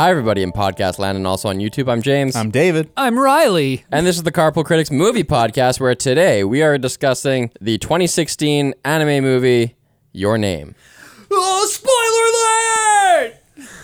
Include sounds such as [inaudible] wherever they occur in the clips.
Hi, everybody in podcast land and also on YouTube. I'm James. I'm David. I'm Riley. and this is the Carpool Critics movie podcast where today we are discussing the 2016 anime movie, Your Name. Oh, spoiler alert!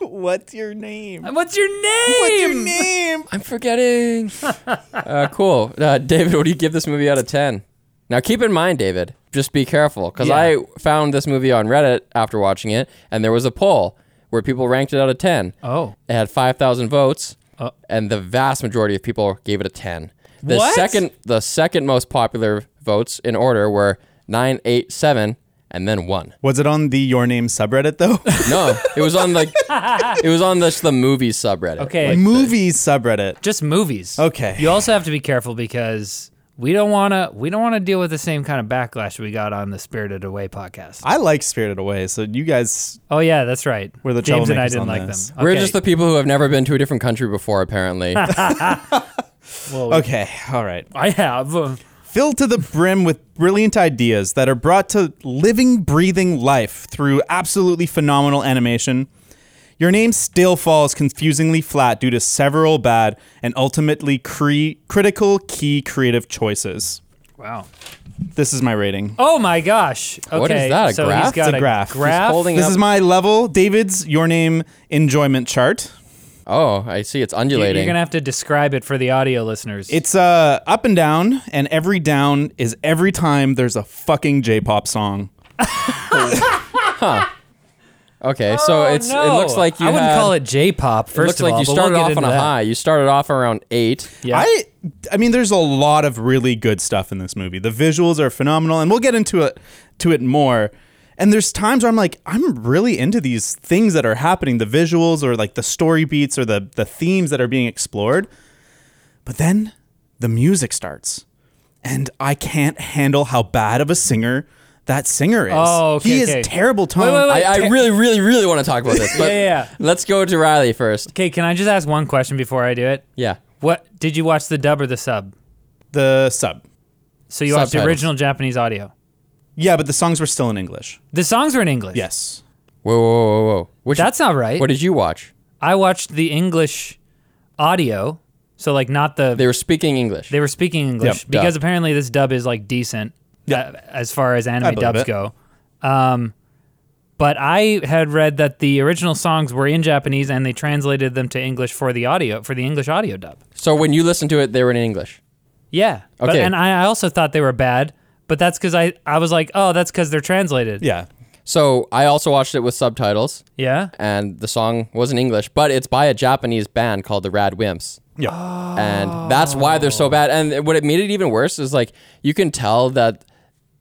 [laughs] What's your name? What's your name? What's your name? I'm forgetting. [laughs] uh, cool. Uh, David, what do you give this movie out of 10? Now, keep in mind, David, just be careful because Yeah. I found this movie on Reddit after watching it, and there was a poll where people ranked it out of 10. Oh. It had 5,000 votes, Oh. and the vast majority of people gave it a 10. The What? second the second most popular votes in order were 9, 8, 7, and then 1. Was it on the Your Name subreddit though? [laughs] No, it was on like [laughs] it was on the the movies subreddit. Okay. Like, Movies subreddit. Just movies. Okay. You also have to be careful because we don't want to we don't want to deal with the same kind of backlash we got on the Spirited Away podcast. I like Spirited Away, so you guys oh yeah, that's right. We're the James and I didn't like this. them. We're just the people who have never been to a different country before, apparently. [laughs] [laughs] well, Okay, all right. I have. Filled to the brim with brilliant ideas that are brought to living, breathing life through absolutely phenomenal animation. Your name still falls confusingly flat due to several bad and ultimately cre- critical key creative choices. Wow. This is my rating. Oh my gosh. Okay. What is that, a so graph? He's got It's a graph. He's graph. holding- This up- is my level, David's Your Name enjoyment chart. oh, I see. It's You- undulating. You're gonna have to describe it for the audio listeners. It's uh up and down, and every down is every time there's a fucking J-pop song. [laughs] okay, so oh, it's it looks like you Oh, I wouldn't had- call it J-pop. First It looks of like all, you but started we'll get off on into a that. high. You started off around eight. Yeah. I I mean there's a lot of really good stuff in this movie. The visuals are phenomenal and we'll get into it to it more. And there's times where I'm like I'm really into these things that are happening, the visuals or like the story beats or the the themes that are being explored. But then the music starts. And I can't handle how bad of a singer that singer is. Oh, okay, he okay. is terrible tone. Wait, wait, wait. I, I really, really, really want to talk about this. [laughs] But Yeah, yeah, yeah. Let's go to Riley first. Okay, can I just ask one question before I do it? Yeah. What did you watch the dub or the sub? The sub. So you watched the original Japanese audio. Yeah, but the songs were still in English. The songs were in English. Yes. Whoa, whoa, whoa, whoa. Which, That's not right. what did you watch? I watched the English audio, so like not the They were speaking English. they were speaking English Yep, because dub. apparently this dub is like decent Yeah. as far as anime dubs it. go. Um, but I had read that the original songs were in Japanese and they translated them to English for the audio for the English audio dub. so when you listened to it, they were in English. Yeah. But, Okay. and I also thought they were bad, but that's because I, I was like, oh, that's because they're translated. Yeah. So I also watched it with subtitles, Yeah. and the song was in English, but it's by a Japanese band called the RADWIMPS. Yeah. and that's why they're so bad. And what it made it even worse is like you can tell that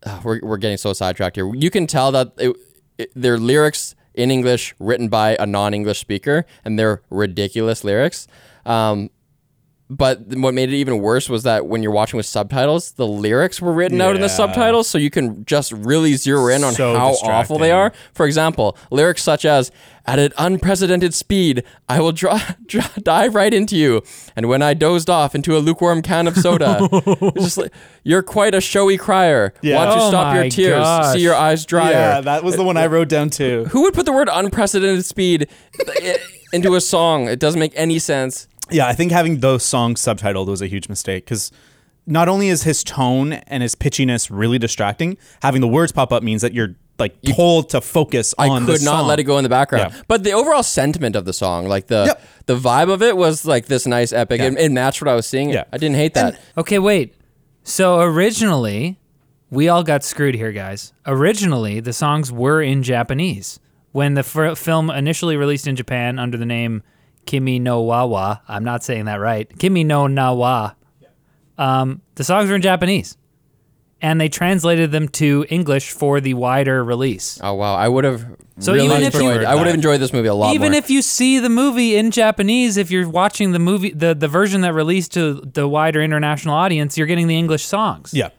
[sighs] we're we're getting so sidetracked here. You can tell that it, it, their lyrics in English written by a non-English speaker, and they're ridiculous lyrics. Um, but what made it even worse was that when you're watching with subtitles, the lyrics were written out in the subtitles, so you can just really zero in on So how awful they are. For example, lyrics such as "At an unprecedented speed, I will dra- [laughs] dra- dive right into you," and when I dozed off into a lukewarm can of soda, just like you're quite a showy crier. Yeah. Why don't you Oh stop your tears? gosh. See your eyes drier. Yeah, that was the one I wrote down too. Who would put the word unprecedented speed [laughs] into a song? It doesn't make any sense. Yeah, I think having those songs subtitled was a huge mistake because not only is his tone and his pitchiness really distracting, having the words pop up means that you're like told to focus I on the could not song. let it go in the background. Yeah. But the overall sentiment of the song, like the Yep. the vibe of it, was like this nice epic. It, it matched what I was seeing. Yeah. I didn't hate that. Okay, wait. So originally, we all got screwed here, guys. Originally, the songs were in Japanese. When the fir- film initially released in Japan under the name Kimi no Wawa, I'm not saying that right. Kimi no Nawa. Um, the songs are in Japanese, and they translated them to English for the wider release. oh wow, I would have So really even if you- enjoyed. I would have enjoyed this movie a lot Even more. if you see the movie in Japanese, if you're watching the movie, the, the version that released to the wider international audience, you're getting the English songs. Yeah,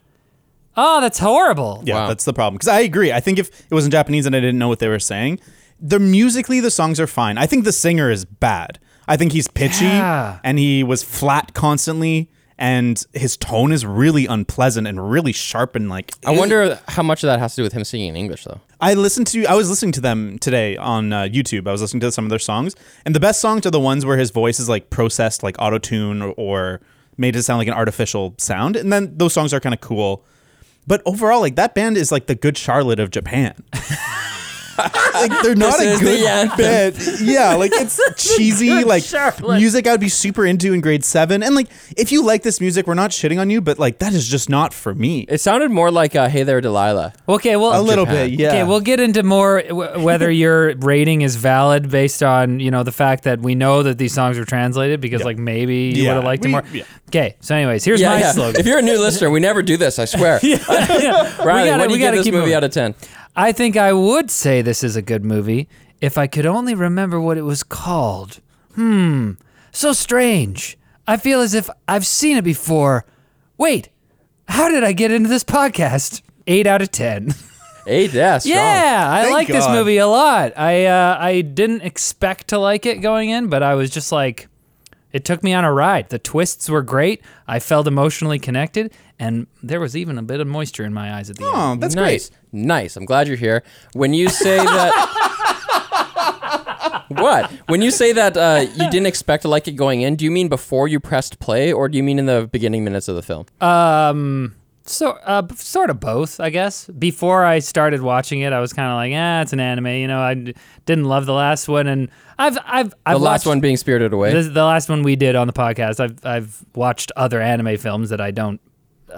Oh, that's horrible. yeah, Wow. that's the problem. Because I agree. I think if it was in Japanese and I didn't know what they were saying, the musically the songs are fine. I think the singer is bad. I think he's pitchy Yeah. and he was flat constantly. and his tone is really unpleasant and really sharp and like I wonder how much of that has to do with him singing in English, though. I listened to I was listening to them today on uh, YouTube. I was listening to some of their songs, and the best songs are the ones where his voice is like processed like auto tune or, or made to sound like an artificial sound, and then those songs are kind of cool. But overall, like that band is like the Good Charlotte of Japan. [laughs] like they're not This a is the good anthem. band. Yeah, like it's [laughs] cheesy, like Charlotte. music I'd be super into in grade seven. And like if you like this music, we're not shitting on you, but like that is just not for me. It sounded more like uh, "Hey There, Delilah." Okay, well, A little Japan. bit, yeah. Okay, we'll get into more w- whether your rating is valid based on you know the fact that we know that these songs were translated because like maybe you Yeah, would have liked it we- more. yeah. Okay, so anyways, here's Yeah, my yeah. slogan. If you're a new listener, we never do this. I swear. [laughs] Yeah. [laughs] Riley, gotta- what do you give gotta this keep movie moving. out of ten? I think I would say this is a good movie if I could only remember what it was called. Hmm, so strange. I feel as if I've seen it before. Wait, how did I get into this podcast? Eight out of ten. Eight, yeah, strong. Yeah, I Thank like this God. movie a lot. I uh, I didn't expect to like it going in, but I was just like, it took me on a ride. The twists were great. I felt emotionally connected, and there was even a bit of moisture in my eyes at the end. Oh, that's nice, great. nice. I'm glad you're here. When you say that, [laughs] what? When you say that uh, you didn't expect to like it going in, do you mean before you pressed play, or do you mean in the beginning minutes of the film? Um, so uh, sort of both, I guess. Before I started watching it, I was kind of like, ah, it's an anime. You know, I d- didn't love the last one, and I've I've The I've last one being Spirited Away. This, the last one we did on the podcast, I've I've watched other anime films that I don't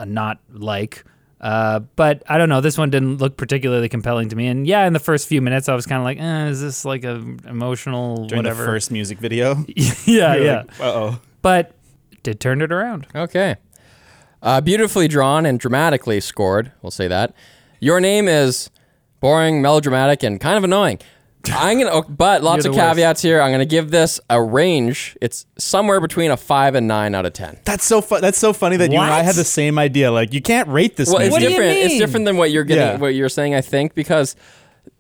not like. Uh, but I don't know. This one didn't look particularly compelling to me. And yeah, in the first few minutes, I was kind of like, eh, "Is this like a emotional During whatever?" the first music video. [laughs] yeah, yeah. Uh oh. But did turn it around. Okay. Uh, beautifully drawn and dramatically scored. We'll say that. Your name is boring, melodramatic, and kind of annoying. I'm gonna, but lots You're of the worst. caveats here. I'm gonna give this a range. It's somewhere between a five and nine out of ten. That's so fun. That's so funny that you and I What? had the same idea. Like you can't rate this Well, it's movie. do you different. It's mean? different than what you're getting, Yeah. what you're saying. I think because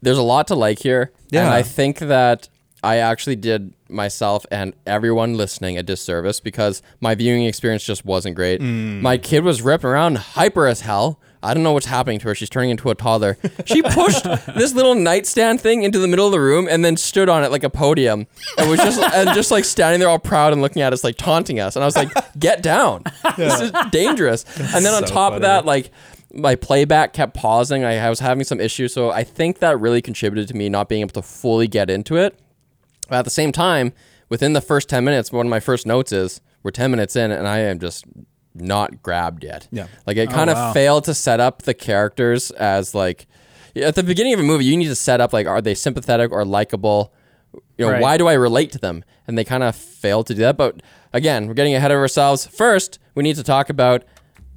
there's a lot to like here, Yeah. and I think that I actually did myself and everyone listening a disservice because my viewing experience just wasn't great. Mm. My kid was ripping around, hyper as hell. I don't know what's happening to her. She's turning into a toddler. She pushed this little nightstand thing into the middle of the room and then stood on it like a podium and was just and just like standing there all proud and looking at us like taunting us. And I was like, "Get down! This is dangerous." [laughs] And then on so top of that, like my playback kept pausing. I, I was having some issues, so I think that really contributed to me not being able to fully get into it. But at the same time, within the first 10 minutes, one of my first notes is we're 10 minutes in and I am just not grabbed yet. Yeah. Like it oh, kind of wow. failed to set up the characters as like at the beginning of a movie, you need to set up like are they sympathetic or likable? You know, Right. why do I relate to them? And they kind of failed to do that. But again, we're getting ahead of ourselves. First, we need to talk about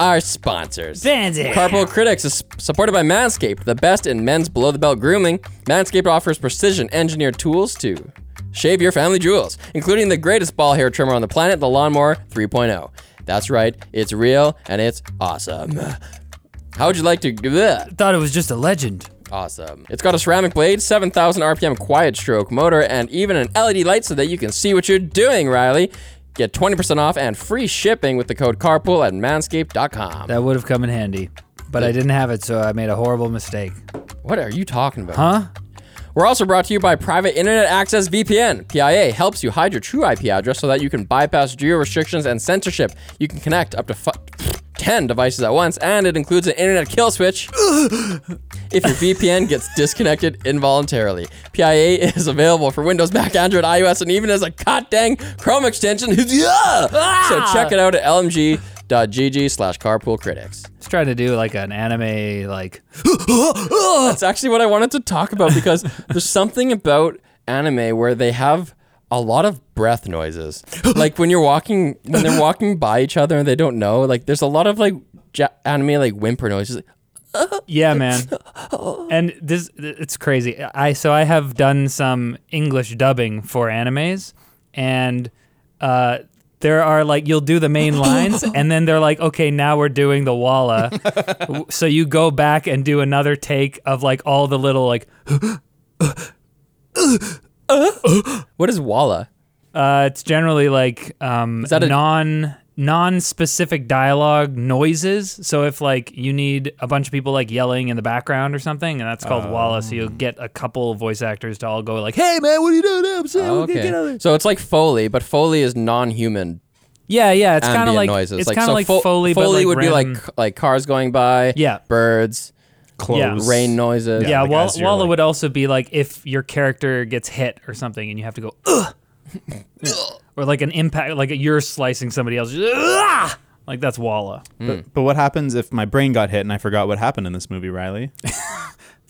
our sponsors. Fancy. Carpool Critics is supported by Manscaped, the best in men's below the belt grooming. Manscaped offers precision engineered tools to shave your family jewels, including the greatest ball hair trimmer on the planet, the Lawnmower 3.0. That's right, it's real and it's awesome. How would you like to bleh. Thought it was just a legend. Awesome. It's got a ceramic blade, 7,000 RPM quiet stroke motor, and even an LED light so that you can see what you're doing, Riley. Get 20% off and free shipping with the code CARPOOL at manscaped.com. That would have come in handy, but I didn't have it, so I made a horrible mistake. What are you talking about? Huh? We're also brought to you by Private Internet Access VPN. PIA helps you hide your true IP address so that you can bypass geo restrictions and censorship. You can connect up to fu- 10 devices at once, and it includes an internet kill switch [laughs] if your VPN gets disconnected involuntarily. PIA is available for Windows, Mac, Android, iOS, and even as a god dang Chrome extension. [laughs] So check it out at lmg.gg slash carpool critics. Trying to do like an anime, like [gasps] That's actually what I wanted to talk about because [laughs] there's something about anime where they have a lot of breath noises. [gasps] like when you're walking, when they're walking by each other and they don't know, like there's a lot of like ja- anime like whimper noises. [laughs] Yeah, man. [laughs] And this it's crazy. I so I have done some English dubbing for animes and uh there are like you'll do the main [laughs] lines and then they're like okay now we're doing the walla [laughs] so you go back and do another take of like all the little like [gasps] What is Walla? uh it's generally like um that a- non non-specific dialogue noises. So if like you need a bunch of people like yelling in the background or something, and that's called Wallace. so you'll oh. get a couple voice actors to all go like, "Hey man, what are you doing? I'm saying, Oh, okay. So it's like Foley, but Foley is non-human Yeah, yeah, it's kind of like noises. it's like kind of so like Fo- Foley. but, Foley like would be like like cars going by. Yeah. Birds, Clothes. rain noises. yeah. like Wall- Walla like- would also be like if your character gets hit or something, and you have to go ugh, or like an impact, like you're slicing somebody else. Like that's Walla. But, but what happens if my brain got hit and I forgot what happened in this movie, Riley? [laughs]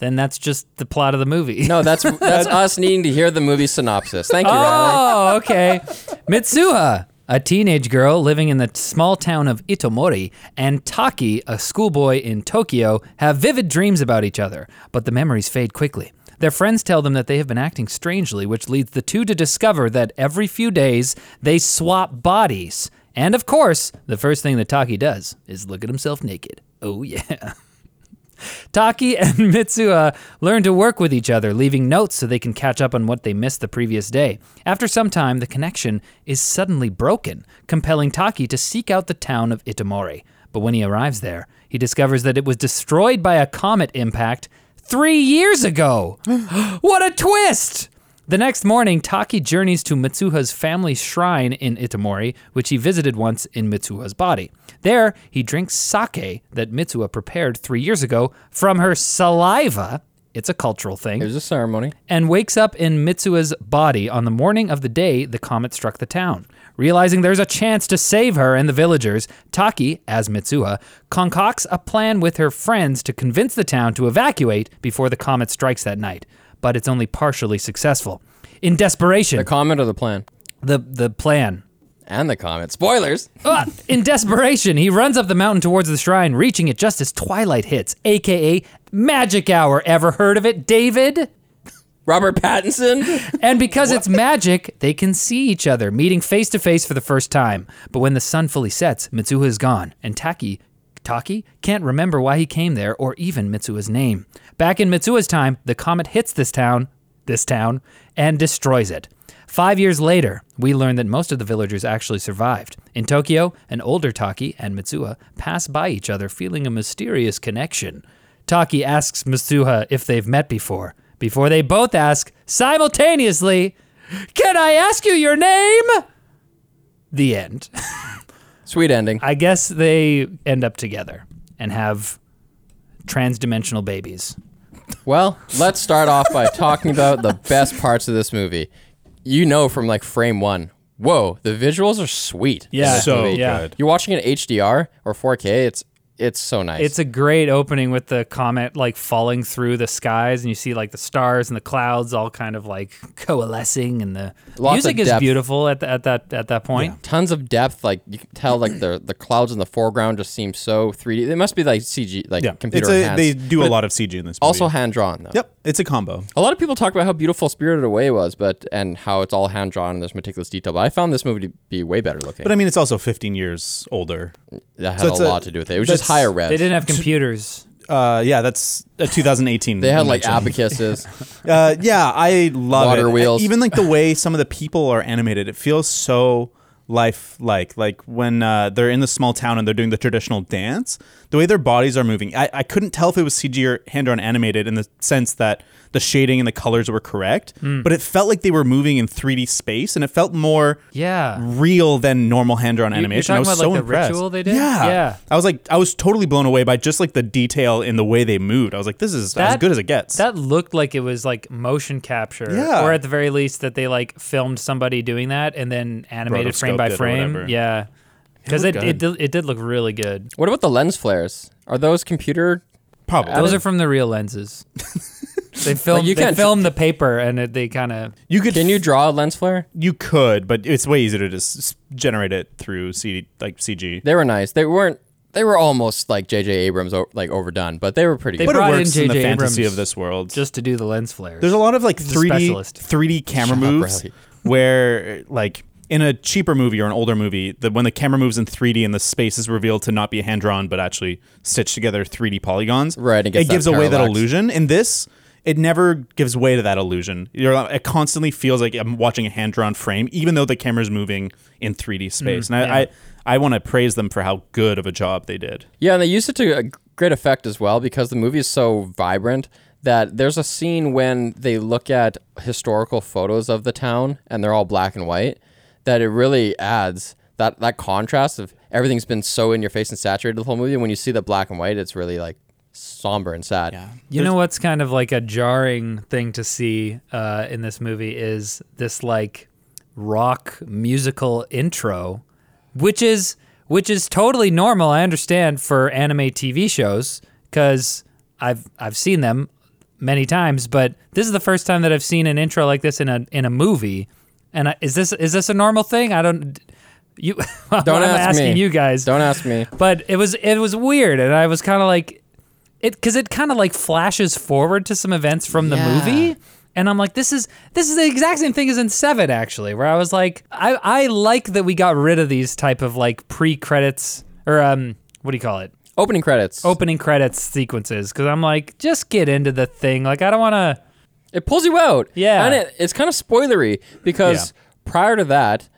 Then that's just the plot of the movie. No, that's [laughs] that's us needing to hear the movie synopsis. Thank you, Riley. Oh, okay. Mitsuha, a teenage girl living in the small town of Itomori, and Taki, a schoolboy in Tokyo, have vivid dreams about each other, but the memories fade quickly. Their friends tell them that they have been acting strangely, which leads the two to discover that every few days they swap bodies. And of course, the first thing that Taki does is look at himself naked. Oh, [laughs] yeah. Taki and [laughs] Mitsuha learn to work with each other, leaving notes so they can catch up on what they missed the previous day. After some time, the connection is suddenly broken, compelling Taki to seek out the town of Itomori. But when he arrives there, he discovers that it was destroyed by a comet impact three years ago. [sighs] what a twist! The next morning, Taki journeys to Mitsuha's family shrine in Itomori, which he visited once in Mitsuha's body. There, he drinks sake that Mitsuha prepared three years ago from her saliva. It's a cultural thing There's a ceremony. and wakes up in Mitsuha's body on the morning of the day the comet struck the town. Realizing there's a chance to save her and the villagers, Taki, as Mitsuha, concocts a plan with her friends to convince the town to evacuate before the comet strikes that night. But it's only partially successful. In desperation, The comment or the plan? the, the plan. And the comment. Spoilers. [laughs] Ah, in desperation, he runs up the mountain towards the shrine, reaching it just as twilight hits, aka magic hour. Ever heard of it, David? Robert Pattinson. [laughs] And because it's magic, they can see each other, meeting face to face for the first time. But when the sun fully sets, Mitsuha is gone, and Taki, Taki can't remember why he came there or even Mitsuha's name. Back in Mitsuha's time, the comet hits this town, this town, and destroys it. Five years later, we learn that most of the villagers actually survived. In Tokyo, an older Taki and Mitsuha pass by each other feeling a mysterious connection. Taki asks Mitsuha if they've met before, before they both ask simultaneously, Can I ask you your name? The end. [laughs] Sweet ending. I guess they end up together and have transdimensional babies. Well, let's start off by talking about the best parts of this movie. You know from like frame one. Whoa, the visuals are sweet. Yeah. So movie. Yeah. good. You're watching it HDR or 4K. It's it's so nice. It's a great opening with the comet like falling through the skies, and you see like the stars and the clouds all kind of like coalescing, and the Lots music is beautiful at, the, at that at that point. tons of depth. Like you can tell, like the the clouds in the foreground just seem so 3D. It must be like CG, like Yeah, computer it's a, enhanced. they do But a lot of CG in this movie. Also hand drawn though. yep, it's a combo. A lot of people talk about how beautiful Spirited Away was, but and how it's all hand drawn and there's meticulous detail. But I found this movie to be way better looking. But I mean, it's also 15 years older. that had so a it's a- lot to do with it. It was just that's- higher res. They didn't have computers. Uh, yeah, that's a 2018. They had like invention. abacuses. [laughs] Uh, yeah, I love Water it. wheels. Even like the [laughs] way some of the people are animated, it feels so lifelike. Like when uh, they're in the small town and they're doing the traditional dance, the way their bodies are moving. I, I couldn't tell if it was CG or hand drawn animated in the sense that the shading and the colors were correct, Hmm. but it felt like they were moving in 3D space and it felt more Yeah. real than normal hand drawn animation. I was about, so like, impressed. ritual they did? Yeah. Yeah. I was like, I was totally blown away by just like the detail in the way they moved. I was like, this is as good as it gets. That looked like it was like motion capture, Yeah. or at the very least that they like filmed somebody doing that and then animated frame by Rotoscoped it or frame. Yeah, because it looked it, did, it did look really good. what about the lens flares? Are those computer? Probably. Those are from the real lenses. [laughs] they filmed you they can't- filmed the paper and it, they kind of you could Can you draw a lens flare? You could, but it's way easier to just s- generate it through C like CG. They were nice. They weren't. They were almost like J.J. Abrams, o- like overdone, but they were pretty They good. But it brought in works in the J.J. fantasy Abrams of this world. just to do the lens flares. There's a lot of like He's a 3D specialist. 3D camera Shut up, moves Riley. where like in a cheaper movie or an older movie, the, when the camera moves in 3D and the space is revealed to not be hand drawn but actually stitched together 3D polygons, Right, it it, gives away that illusion. In this, it never gives way to that illusion. You're, it constantly feels like I'm watching a hand drawn frame, even though the camera's moving in 3D space. Mm, and I, I, I want to praise them for how good of a job they did. Yeah, and they used it to a great effect as well because the movie is so vibrant that there's a scene when they look at historical photos of the town and they're all black and white that it really adds that that contrast of everything's been so in your face and saturated the whole movie. And when you see the black and white, it's really like somber and sad. Yeah. You know what's kind of like a jarring thing to see uh, in this movie is this like rock musical intro, which is which is totally normal. I understand for anime TV shows because I've I've seen them many times, but this is the first time that I've seen an intro like this in a in a movie. And I, is this is this a normal thing? I don't. You [laughs] Don't I'm ask asking me. you guys Don't ask me. but it was it was weird and i was kind of like it because it kind of like flashes forward to some events from the Yeah. movie and i'm like this is this is the exact same thing as in seven actually where i was like i i like that we got rid of these type of like pre-credits or um what do you call it Opening credits. opening credits sequences because i'm like just get into the thing like i don't want to It pulls you out. Yeah. And it, it's kind of spoilery because prior to that,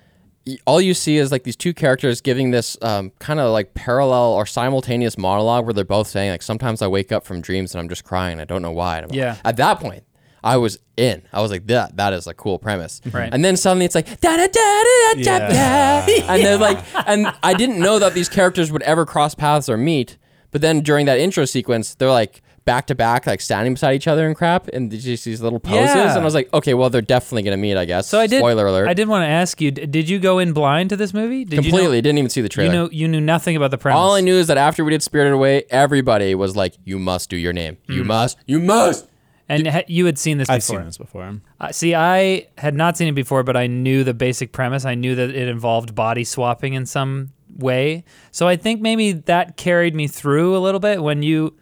all you see is like these two characters giving this um, kind of like parallel or simultaneous monologue where they're both saying like sometimes I wake up from dreams and I'm just crying. I don't know why. And I'm- Yeah. At that point, I was in. I was like, that that is a cool premise. Right. And then suddenly it's like da da da da da da da, [laughs] and they're like, and I didn't know that these characters would ever cross paths or meet. But then during that intro sequence, they're like back to back, like standing beside each other and crap, and just these little poses. Yeah. And I was like, okay, well, they're definitely gonna meet, I guess. so i did Spoiler alert. i did want to ask you did you go in blind to this movie did completely you didn't even see the trailer. you know you knew nothing about the premise All I knew is that after we did Spirited Away, everybody was like, "You must do your name. You Hmm. must. You must." and ha- you had seen this I've before seen this before. Uh, see, I had not seen it before, but I knew the basic premise. I knew that it involved body swapping in some way. So I think maybe that carried me through a little bit. When you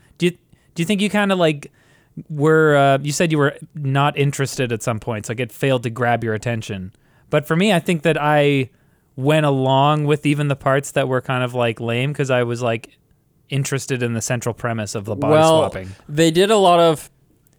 do, you, think you kind of like were? Uh, you said you were not interested at some points, like it failed to grab your attention. But for me, I think that I went along with even the parts that were kind of like lame because I was like interested in the central premise of the body well, swapping. they did a lot of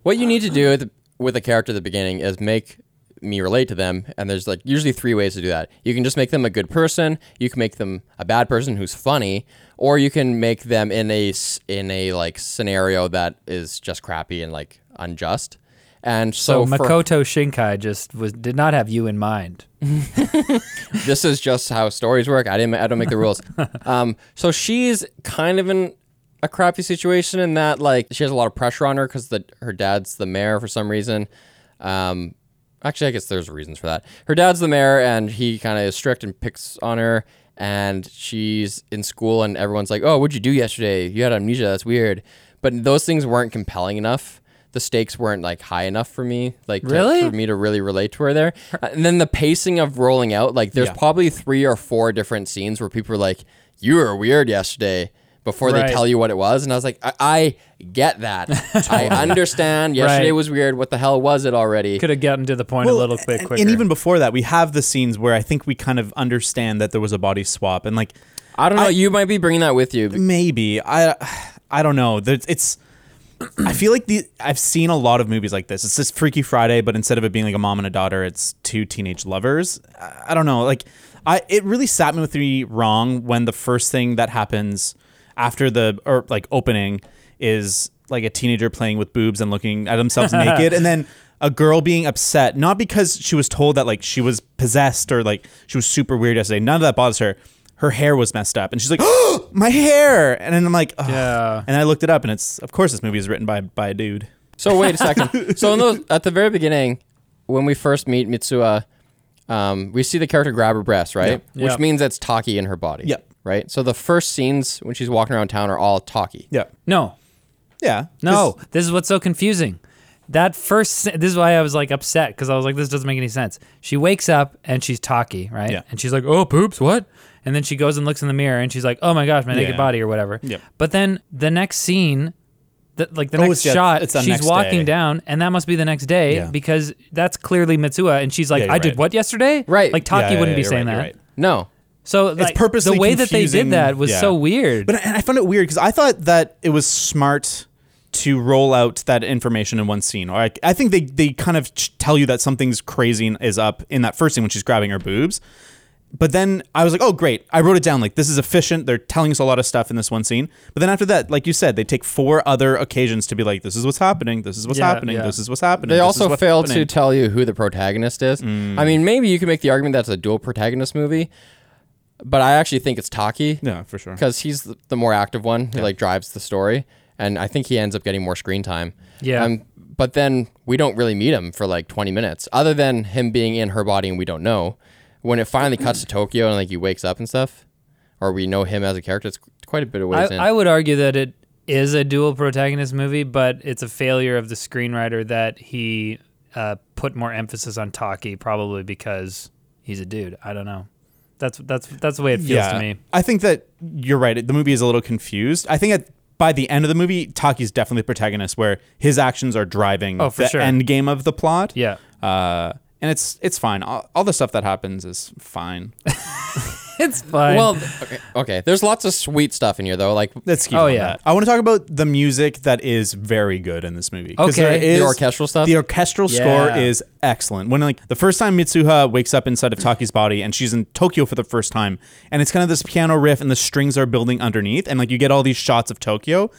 what you need to do with, with a character at the beginning is make me relate to them and there's like usually three ways to do that you can just make them a good person you can make them a bad person who's funny or you can make them in a in a like scenario that is just crappy and like unjust and So, so, for- Makoto Shinkai just was did not have you in mind. [laughs] this is just how stories work. I didn't. I don't make the rules. [laughs] um, so she's kind of in a crappy situation in that like she has a lot of pressure on her because the her dad's the mayor for some reason. Um, actually, I guess there's reasons for that. Her dad's the mayor and he kind of is strict and picks on her. And she's in school and everyone's like, "Oh, what'd you do yesterday? You had amnesia. That's weird." But those things weren't compelling enough. The stakes weren't like high enough for me, like to- Really? for me to really relate to her there. And then the pacing of rolling out, like there's Yeah. probably three or four different scenes where people are like, "You were weird yesterday," before Right. they tell you what it was, and I was like, "I, I get that. [laughs] I understand. Yesterday Right. was weird. What the hell was it already?" Could have gotten to the point a little bit quicker. and even before that, we have the scenes where I think we kind of understand that there was a body swap, and like I don't know. you might be bringing that with you. maybe I, I don't know. It's. I feel like the I've seen a lot of movies like this. It's this Freaky Friday, but instead of it being like a mom and a daughter, it's two teenage lovers. I, I don't know. Like I, it really sat me with me wrong when the first thing that happens after the or like opening is like a teenager playing with boobs and looking at themselves [laughs] naked, and then a girl being upset not because she was told that like she was possessed or like she was super weird yesterday. None of that bothers her. Her hair was messed up, and she's like, "Oh, [gasps] my hair!" And then I'm like, "Ugh." Yeah. And I looked it up, and it's of course this movie is written by by a dude. So wait a second. [laughs] so in those, at the very beginning, when we first meet Mitsuha, um, we see the character grab her breast, right? Yeah. Which Yep. means that's Taki in her body. Yep. Right. So the first scenes when she's walking around town are all Taki. Yeah, no, yeah, no, this is what's so confusing. That first, this is why I was like upset because I was like, this doesn't make any sense. She wakes up and she's Taki, right? Yeah. And she's like, oh, poops, what? And then she goes and looks in the mirror and she's like, oh my gosh, my naked Yeah. body or whatever. Yep. But then the next scene, the, like the Oh, next it's- shot, it's she's next walking day. down and that must be the next day Yeah. because that's clearly Mitsuha and she's like, Yeah, you're I did what yesterday? Right. Like Taki Yeah, yeah, wouldn't yeah, be saying right, that. right. No. So like, purposely the way that they did that was yeah. so weird. But I- I found it weird because I thought that it was smart to roll out that information in one scene. Or I, I think they they kind of tell you that something's crazy is up in that first scene when she's grabbing her boobs. But then I was like, oh, great. I wrote it down. Like, this is efficient. They're telling us a lot of stuff in this one scene. But then after that, like you said, they take four other occasions to be like, this is what's happening. This is what's Yeah, happening. yeah. This is what's happening. They this also fail happening." to tell you who the protagonist is. Mm. I mean, maybe you can make the argument that's a dual protagonist movie, but I actually think it's Taki Yeah, for sure. because he's the, the more active one who like drives the story, and I think he ends up getting more screen time. Yeah. Um, but then we don't really meet him for like 20 minutes, other than him being in her body and we don't know. When it finally cuts to Tokyo and like he wakes up and stuff, or we know him as a character, it's quite a bit of ways I, in. I would argue that it is a dual protagonist movie, but it's a failure of the screenwriter that he uh, put more emphasis on Taki, probably because he's a dude. I don't know. That's that's that's the way it feels to me. I think that you're right. The movie is a little confused. I think at by the end of the movie, Taki's definitely the protagonist, where his actions are driving Oh, for the sure. end game of the plot. Yeah. Uh, and it's it's fine. All, all the stuff that happens is fine. [laughs] It's fine. well, [laughs] okay, okay. There's lots of sweet stuff in here though. Like Let's keep Oh, on yeah. that. I want to talk about the music that is very good in this movie. 'Cause Okay. there The orchestral stuff? The orchestral Yeah. score is excellent. When like the first time Mitsuha wakes up inside of Taki's body and she's in Tokyo for the first time, and it's kind of this piano riff and the strings are building underneath, and like you get all these shots of Tokyo.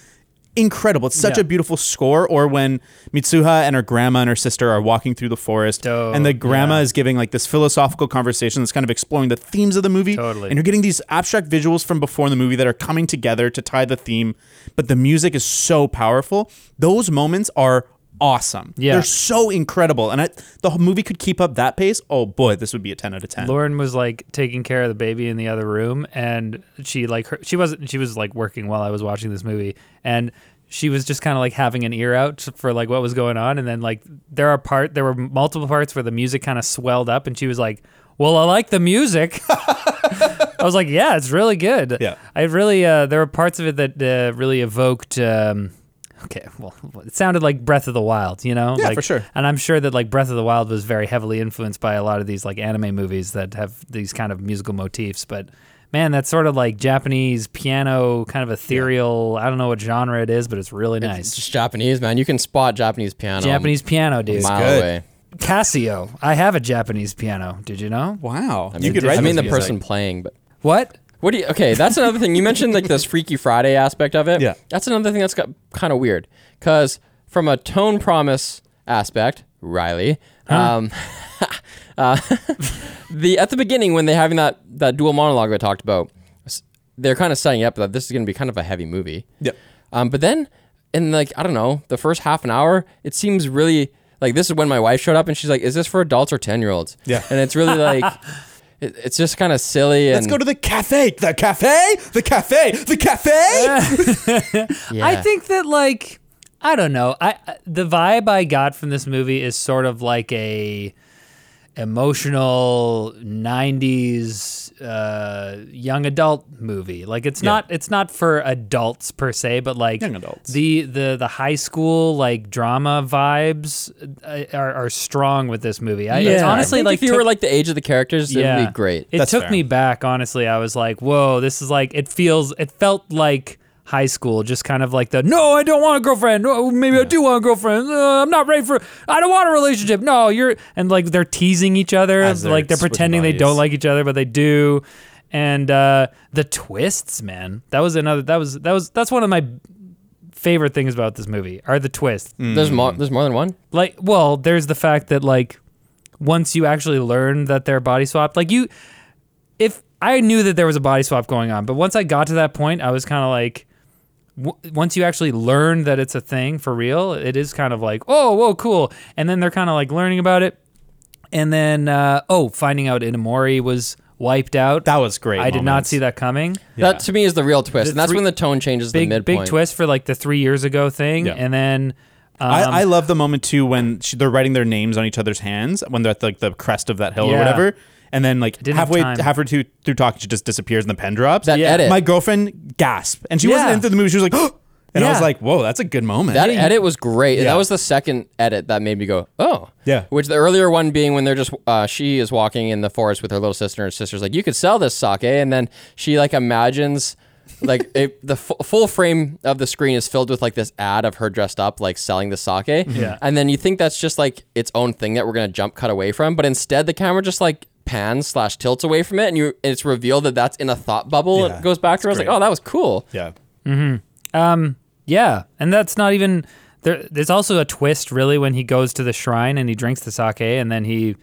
Incredible. It's such Yeah. a beautiful score. Or when Mitsuha and her grandma and her sister are walking through the forest, Dope. and the grandma Yeah. is giving like this philosophical conversation that's kind of exploring the themes of the movie. Totally. And you're getting these abstract visuals from before in the movie that are coming together to tie the theme, but the music is so powerful. Those moments are awesome. Yeah. They're so incredible. And I, the whole movie could keep up that pace. Oh boy, this would be a 10 out of 10. Lauren was like taking care of the baby in the other room, and she like her, she wasn't she was like working while I was watching this movie, and she was just kind of like having an ear out for like what was going on, and then like there are part there were multiple parts where the music kind of swelled up, and she was like, "Well, I like the music." [laughs] I was like, "Yeah, it's really good." Yeah. I really uh, there were parts of it that uh, really evoked. Um, Okay, well, it sounded like Breath of the Wild, you know? Yeah, like, for sure. And I'm sure that like Breath of the Wild was very heavily influenced by a lot of these like anime movies that have these kind of musical motifs. But man, that's sort of like Japanese piano, kind of ethereal. I don't know what genre it is, but it's really nice. it's just Japanese, man. You can spot Japanese piano. Japanese piano, a dude. mile good. away. Casio. I have a Japanese piano. Did you know? Wow. I you mean, could write I mean the music. person playing, but What? What do you? Okay, that's another thing. You mentioned like this Freaky Friday aspect of it. Yeah. that's another thing that's got kind of weird because from a tone promise aspect, Riley. Um, [laughs] uh, the at the beginning when they're having that that dual monologue I talked about, they're kind of setting up that this is going to be kind of a heavy movie. Yep. Um, but then in like I don't know the first half an hour, it seems really like this is when my wife showed up and she's like, "Is this for adults or ten year olds?" Yeah. and it's really like. [laughs] it- It's just kind of silly and Let's go to the cafe. The cafe? The cafe? The cafe? [laughs] yeah. I think that like I don't know. I I- the vibe I got from this movie is sort of like a emotional 90s uh, young adult movie. Like it's not it's not for adults per se, but like Young adults. The the the high school like drama vibes uh, are, are strong with this movie. I, it's I honestly think like if you took- were like the age of the characters, it would be great. it That's took fair. me back, honestly. I was like, whoa, this is like, it feels, it felt like high school, just kind of like the, no, I don't want a girlfriend. No, maybe I do want a girlfriend. Uh, I'm not ready for, I don't want a relationship. No, you're, and like they're teasing each other. They're like they're switching pretending they don't like each other, but they do. And uh, the twists, man, that was another, that was, that was, that's one of my favorite things about this movie are the twists. There's more. There's more than one. Like, well, there's the fact that like once you actually learn that they're body swapped, like you, if I knew that there was a body swap going on, but once I got to that point, I was kind of like, w- once you actually learn that it's a thing for real, it is kind of like, oh, whoa, cool. And then they're kind of like learning about it, and then uh, oh, finding out Itomori was wiped out. That was great. I did not moments. see that coming. That to me is the real twist, The and that's three- when the tone changes the Big midpoint. big twist for like the three years ago thing, Yeah. and then. Um, I, I love the moment too when she, they're writing their names on each other's hands when they're at like the crest of that hill or Yeah. whatever, and then like didn't halfway time. halfway through, through talking, she just disappears and the pen drops. That Yeah. edit. My girlfriend gasped, and she Yeah. wasn't into the movie. She was like, [gasps] and I was like, whoa, that's a good moment. that edit was great, Yeah. that was the second edit that made me go, "Oh, Yeah. Which the earlier one being when they're just uh, she is walking in the forest with her little sister, and her sister's like, "You could sell this sake," and then she like imagines like [laughs] it, the f- full frame of the screen is filled with like this ad of her dressed up, like selling the sake. Yeah. And then you think that's just like its own thing that we're gonna jump cut away from, but instead the camera just like pans slash tilts away from it, and you it's revealed that that's in a thought bubble. Yeah, it goes back to her. I was great. like, oh, that was cool. Yeah. Um. Yeah, and that's not even there. There's also a twist, really, when he goes to the shrine and he drinks the sake, and then he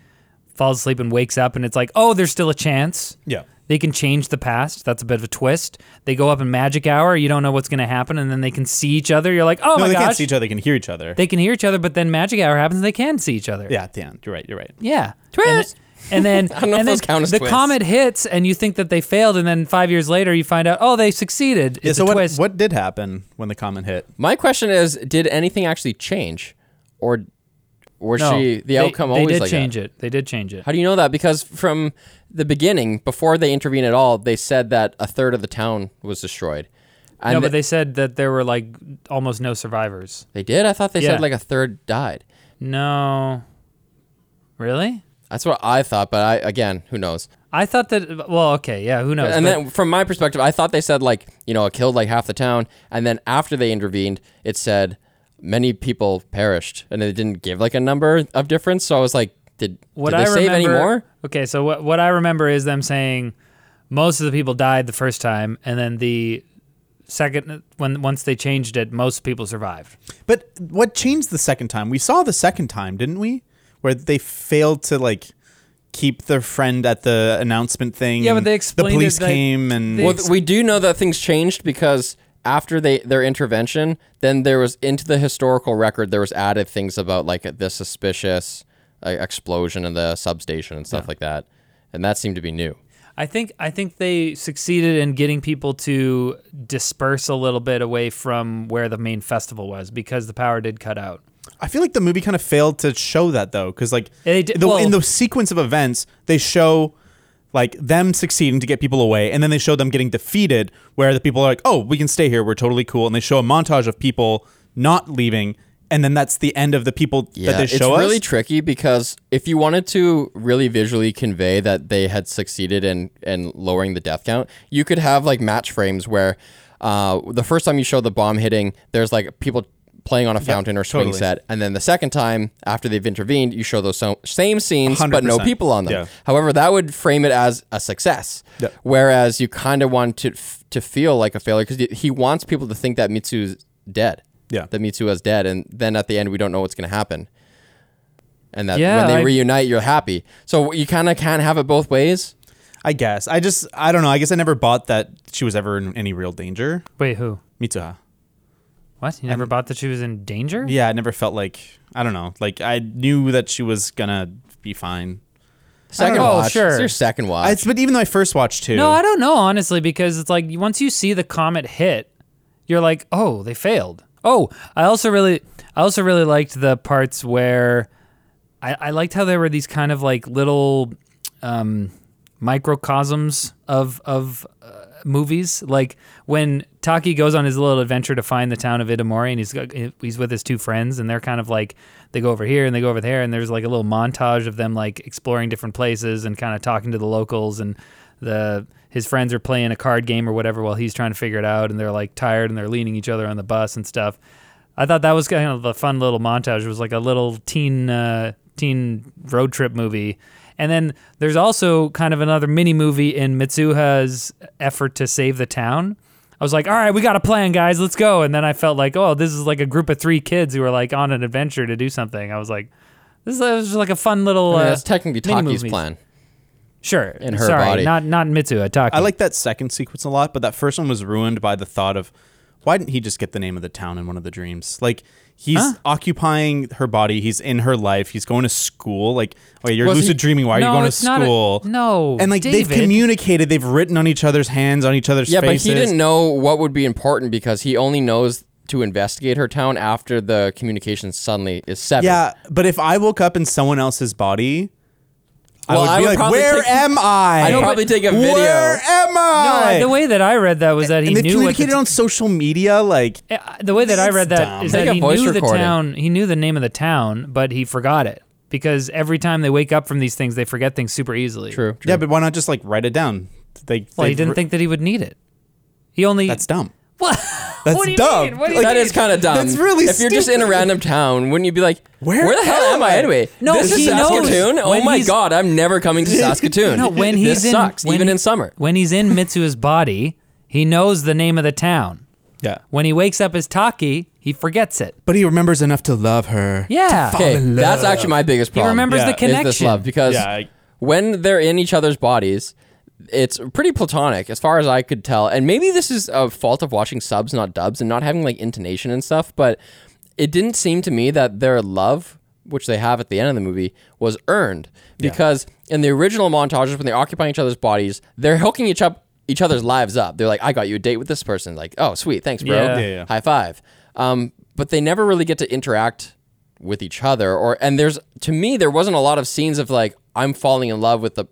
falls asleep and wakes up, and it's like, oh, there's still a chance. Yeah. They can change the past. That's a bit of a twist. They go up in magic hour. You don't know what's going to happen, and then they can see each other. You're like, oh No, my they gosh, can't see each other. They can hear each other. they can hear each other. But then magic hour happens, and they can see each other. yeah, Dan, you're right. You're right. Yeah. Twist! And, then, [laughs] and then, don't know if then those count as the twists. comet hits, and you think that they failed, and then five years later, you find out, oh, they succeeded. Yeah, It's so a what, twist. what did happen when the comet hit? My question is, did anything actually change, or was No, she the they- outcome they, always did like change that? it. They did change it. How do you know that? Because from the beginning, before they intervene at all, they said that a third of the town was destroyed. And no, but they said that there were like almost no survivors. they did. I thought they Yeah. said like a third died. No. Really? That's what I thought. But I again, who knows? I thought that. Well, okay, yeah, who knows? and but- then from my perspective, I thought they said like you know it killed like half the town, and then after they intervened, it said many people perished, and it didn't give like a number of difference. So I was like, did, what did they I save remember, any more? Okay, so what what I remember is them saying most of the people died the first time, and then the second when once they changed it, most people survived. But what changed the second time? We saw the second time, didn't we? Where they failed to like keep their friend at the announcement thing. Yeah, but they explained the police it, like, came and they Well, th- we do know that things changed because after they their intervention, then there was into the historical record there was added things about like the suspicious uh, explosion in the substation and stuff like that, and that seemed to be new. I think I think they succeeded in getting people to disperse a little bit away from where the main festival was because the power did cut out. I feel like the movie kind of failed to show that though, because like They did- the, well- in the sequence of events, they show like them succeeding to get people away, and then they show them getting defeated, where the people are like, "Oh, we can stay here. We're totally cool," and they show a montage of people not leaving, and then that's the end of the people that they show it's us. really tricky because if you wanted to really visually convey that they had succeeded in in lowering the death count, you could have like match frames where uh, the first time you show the bomb hitting, there's like people playing on a fountain or swing totally. set, and then the second time after they've intervened, you show those so- same scenes but no people on them. Yeah. However, that would frame it as a success. Yeah. Whereas you kind of want to f- to feel like a failure because he wants people to think that Mitsu's dead Yeah. that Mitsuha's dead, and then at the end we don't know what's going to happen. And that Yeah, when they I- reunite, you're happy. So you kind of can't have it both ways. I guess. I just I don't know. I guess I never bought that she was ever in any real danger. Wait, who? Mitsuha. What? You never bought that she was in danger? Yeah, I never felt like I don't know. Like I knew that she was gonna be fine. Second know. Oh, watch, sure. It's your second watch. I, but even though I first watched too. No, I don't know honestly because it's like once you see the comet hit, you're like, oh, they failed. Oh, I also really, I also really liked the parts where I, I liked how there were these kind of like little um, microcosms of of uh, movies. Like when Taki goes on his little adventure to find the town of Itomori, and he's got, he's with his two friends, and they're kind of like they go over here and they go over there, and there's like a little montage of them like exploring different places and kind of talking to the locals, and the his friends are playing a card game or whatever while he's trying to figure it out, and they're like tired and they're leaning each other on the bus and stuff. I thought that was kind of a fun little montage. It was like a little teen uh, teen road trip movie. And then there's also kind of another mini movie in Mitsuha's effort to save the town. I was like, all right, we got a plan, guys. Let's go. And then I felt like, oh, this is like a group of three kids who are like on an adventure to do something. I was like, this is was just like a fun little. I mean, uh, that's technically mini Taki's movies. plan. Sure. in her Sorry, body. not not Mitsuha. Taki. I like that second sequence a lot, but that first one was ruined by the thought of why didn't he just get the name of the town in one of the dreams? Like he's Huh? occupying her body, he's in her life, he's going to school. Like, oh, okay, you're Was lucid he- dreaming. Why are no, you going to it's not a- school? no, and like David. they've communicated, they've written on each other's hands, on each other's Yeah, faces. but he didn't know what would be important because he only knows to investigate her town after the communication suddenly is severed. Yeah, but if I woke up in someone else's body, Well, I would I be would like, probably "Where take- am I? I'd probably take a video. Where am No, I?" the way that I read that was that he and they knew what the communicated on social media, like Uh, The way that I read that dumb. is Take that he voice knew the town. He knew the name of the town, but he forgot it because every time they wake up from these things, they forget things super easily. True. true. yeah, but why not just like write it down? They, Well, he they've didn't wri- think that he would need it. He only That's dumb. What? That's [laughs] what do you dumb. mean? What do you That mean? is kind of dumb. That's really If you're just in a stupid. random town, wouldn't you be like, Where "Where, the hell am am I I?" anyway? No, this he is knows. Saskatoon. Oh When my he's- god, I'm never coming to [laughs] Saskatoon. No, when he's this in sucks, when even he- in summer. When he's in Mitsu's body, he knows the name of the town. Yeah. When he wakes up as Taki, he forgets it. But he remembers enough to love her. Yeah. Okay, in that's actually my biggest problem. He problem. remembers Yeah, the is connection. Is this love? Because Yeah, I- when they're in each other's bodies, it's pretty platonic as far as I could tell. And maybe this is a fault of watching subs, not dubs, and not having like intonation and stuff. But it didn't seem to me that their love, which they have at the end of the movie, was earned. Because in the original montages, when they're occupying each other's bodies, they're hooking each up each other's lives up. They're like, "I got you a date with this person." Like, "Oh, sweet, thanks, bro. Yeah. Yeah, yeah. High five. Um, but they never really get to interact with each other or and there's to me there wasn't a lot of scenes of like I'm falling in love with the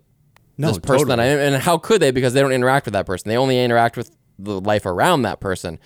No, this person that I am and how could they? Because they don't interact with that person. They only interact with the life around that person.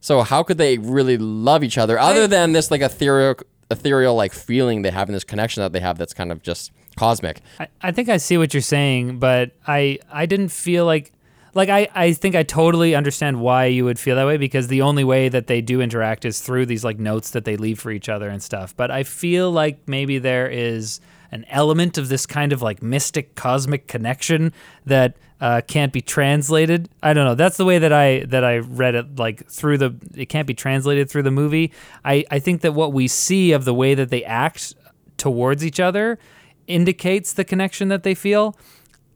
So how could they really love each other other than this like ethereal ethereal like feeling they have in this connection that they have that's kind of just cosmic? I, I think I see what you're saying, but I I didn't feel like like I, I think I totally understand why you would feel that way because the only way that they do interact is through these like notes that they leave for each other and stuff. But I feel like maybe there is an element of this kind of like mystic cosmic connection that uh, can't be translated. I don't know. That's the way that I that I read it like through the it can't be translated through the movie. I, I think that what we see of the way that they act towards each other indicates the connection that they feel.